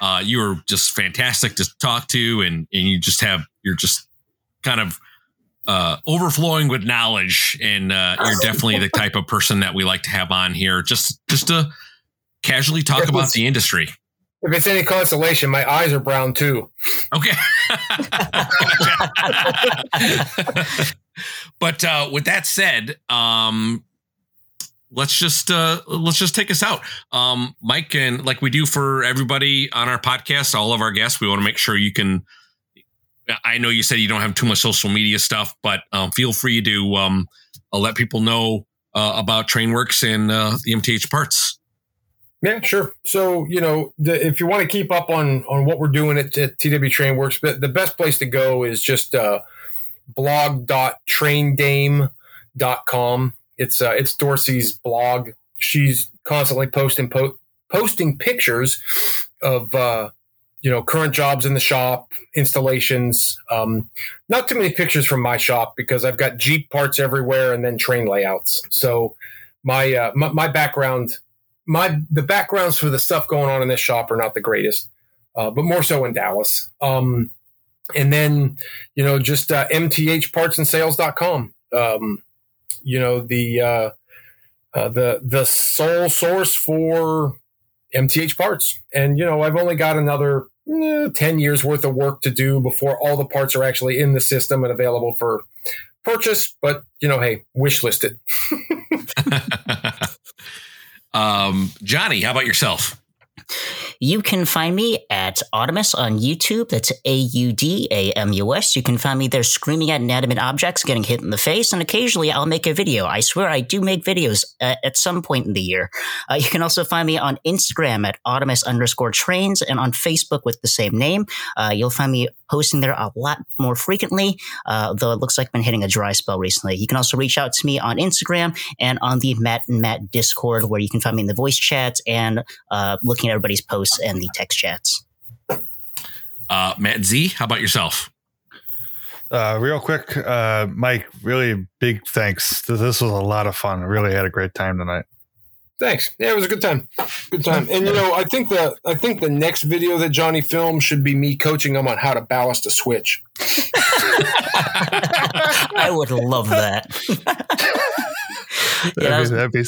Uh, you are just fantastic to talk to, and and you just have you're just kind of uh, overflowing with knowledge, and uh, you're definitely the type of person that we like to have on here, just just to casually talk if about the industry. If it's any consolation, my eyes are brown too. Okay. but uh, with that said, um, let's just uh, let's just take us out, um, Mike, and like we do for everybody on our podcast, all of our guests, we want to make sure you can I know you said you don't have too much social media stuff, but um, feel free to um, uh, let people know uh, about TrainWorx and uh, the MTH parts. Yeah, sure. So you know, the, if you want to keep up on on what we're doing at, at TW TrainWorx, the, the best place to go is just uh, blog.traindame.com. It's uh, it's Dorsey's blog. She's constantly posting po- posting pictures of uh, you know, current jobs in the shop, installations. Um, not too many pictures from my shop because I've got Jeep parts everywhere and then train layouts. So my, uh, my, my background, my the backgrounds for the stuff going on in this shop are not the greatest, uh, but more so in Dallas. Um, and then you know just uh, mthpartsandsales.com. Um, you know the uh, uh, the the sole source for MTH parts. And, you know, I've only got another eh, 10 years worth of work to do before all the parts are actually in the system and available for purchase. But, you know, hey, wish list it. um, Johnny, how about yourself? You can find me at Audamus on YouTube. That's A U D A M U S. You can find me there screaming at inanimate objects, getting hit in the face, and occasionally I'll make a video. I swear I do make videos at some point in the year. Uh, you can also find me on Instagram at Audamus underscore trains and on Facebook with the same name. Uh, you'll find me posting there a lot more frequently, uh, though it looks like I've been hitting a dry spell recently. You can also reach out to me on Instagram and on the Matt and Matt Discord, where you can find me in the voice chats and uh, looking at everybody's posts posts and the text chats. Uh, Matt Z, how about yourself? Uh, real quick, uh, Mike, really big thanks. This was a lot of fun. I really had a great time tonight. Thanks. Yeah, it was a good time. Good time. And you know, I think the I think the next video that Johnny filmed should be me coaching him on how to ballast a switch. I would love that. yeah, that'd, be, that'd, be,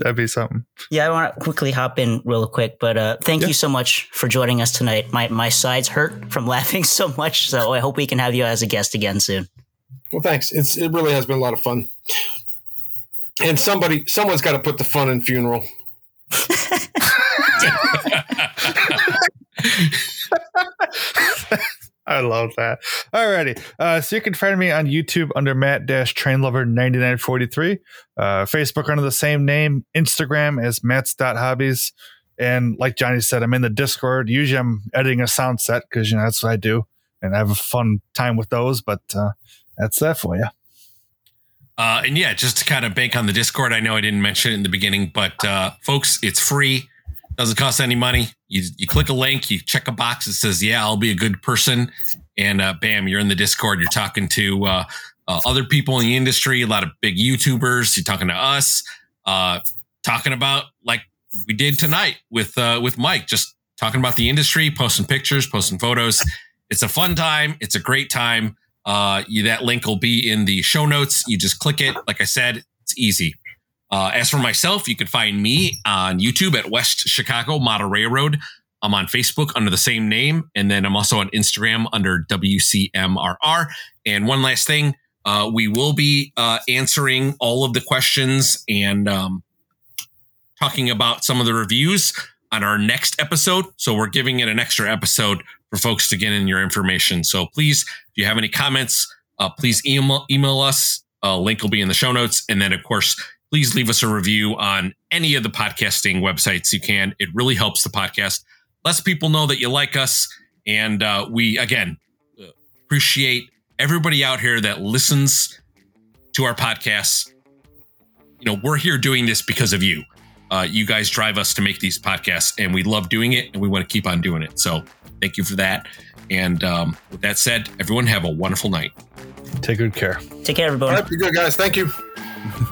that'd be something. Yeah, I want to quickly hop in real quick, but uh, thank yeah. you so much for joining us tonight. My my sides hurt from laughing so much, so I hope we can have you as a guest again soon. Well, thanks. It's it really has been a lot of fun, and somebody someone's got to put the fun in funeral. I love that. Alrighty. Uh, so you can find me on YouTube under Matt Dash Train Lover 9943, uh, Facebook under the same name, Instagram as Matt's.hobbies. And like Johnny said, I'm in the Discord. Usually I'm editing a sound set because, you know, that's what I do. And I have a fun time with those, but uh, that's that for you. Uh, and yeah, just to kind of bank on the Discord, I know I didn't mention it in the beginning, but uh, folks, it's free. Doesn't cost any money. You you click a link, you check a box that says, "Yeah, I'll be a good person," and uh, bam, you're in the Discord. You're talking to uh, uh, other people in the industry, a lot of big YouTubers. You're talking to us, uh, talking about like we did tonight with uh, with Mike, just talking about the industry, posting pictures, posting photos. It's a fun time. It's a great time. Uh, you, that link will be in the show notes. You just click it. Like I said, it's easy. Uh, as for myself, you can find me on YouTube at West Chicago Model Railroad. I'm on Facebook under the same name, and then I'm also on Instagram under WCMRR. And one last thing, uh, we will be uh, answering all of the questions and um, talking about some of the reviews on our next episode. So we're giving it an extra episode for folks to get in your information. So please, if you have any comments, uh, please email email us. Uh, link will be in the show notes, and then of course please leave us a review on any of the podcasting websites you can. It really helps the podcast. Lets people know that you like us. And uh, we, again, appreciate everybody out here that listens to our podcasts. you know, we're here doing this because of you. Uh, you guys drive us to make these podcasts, and we love doing it, and we want to keep on doing it. So thank you for that. And um, with that said, everyone have a wonderful night. Take good care. Take care, everybody. right, be good, guys. Thank you.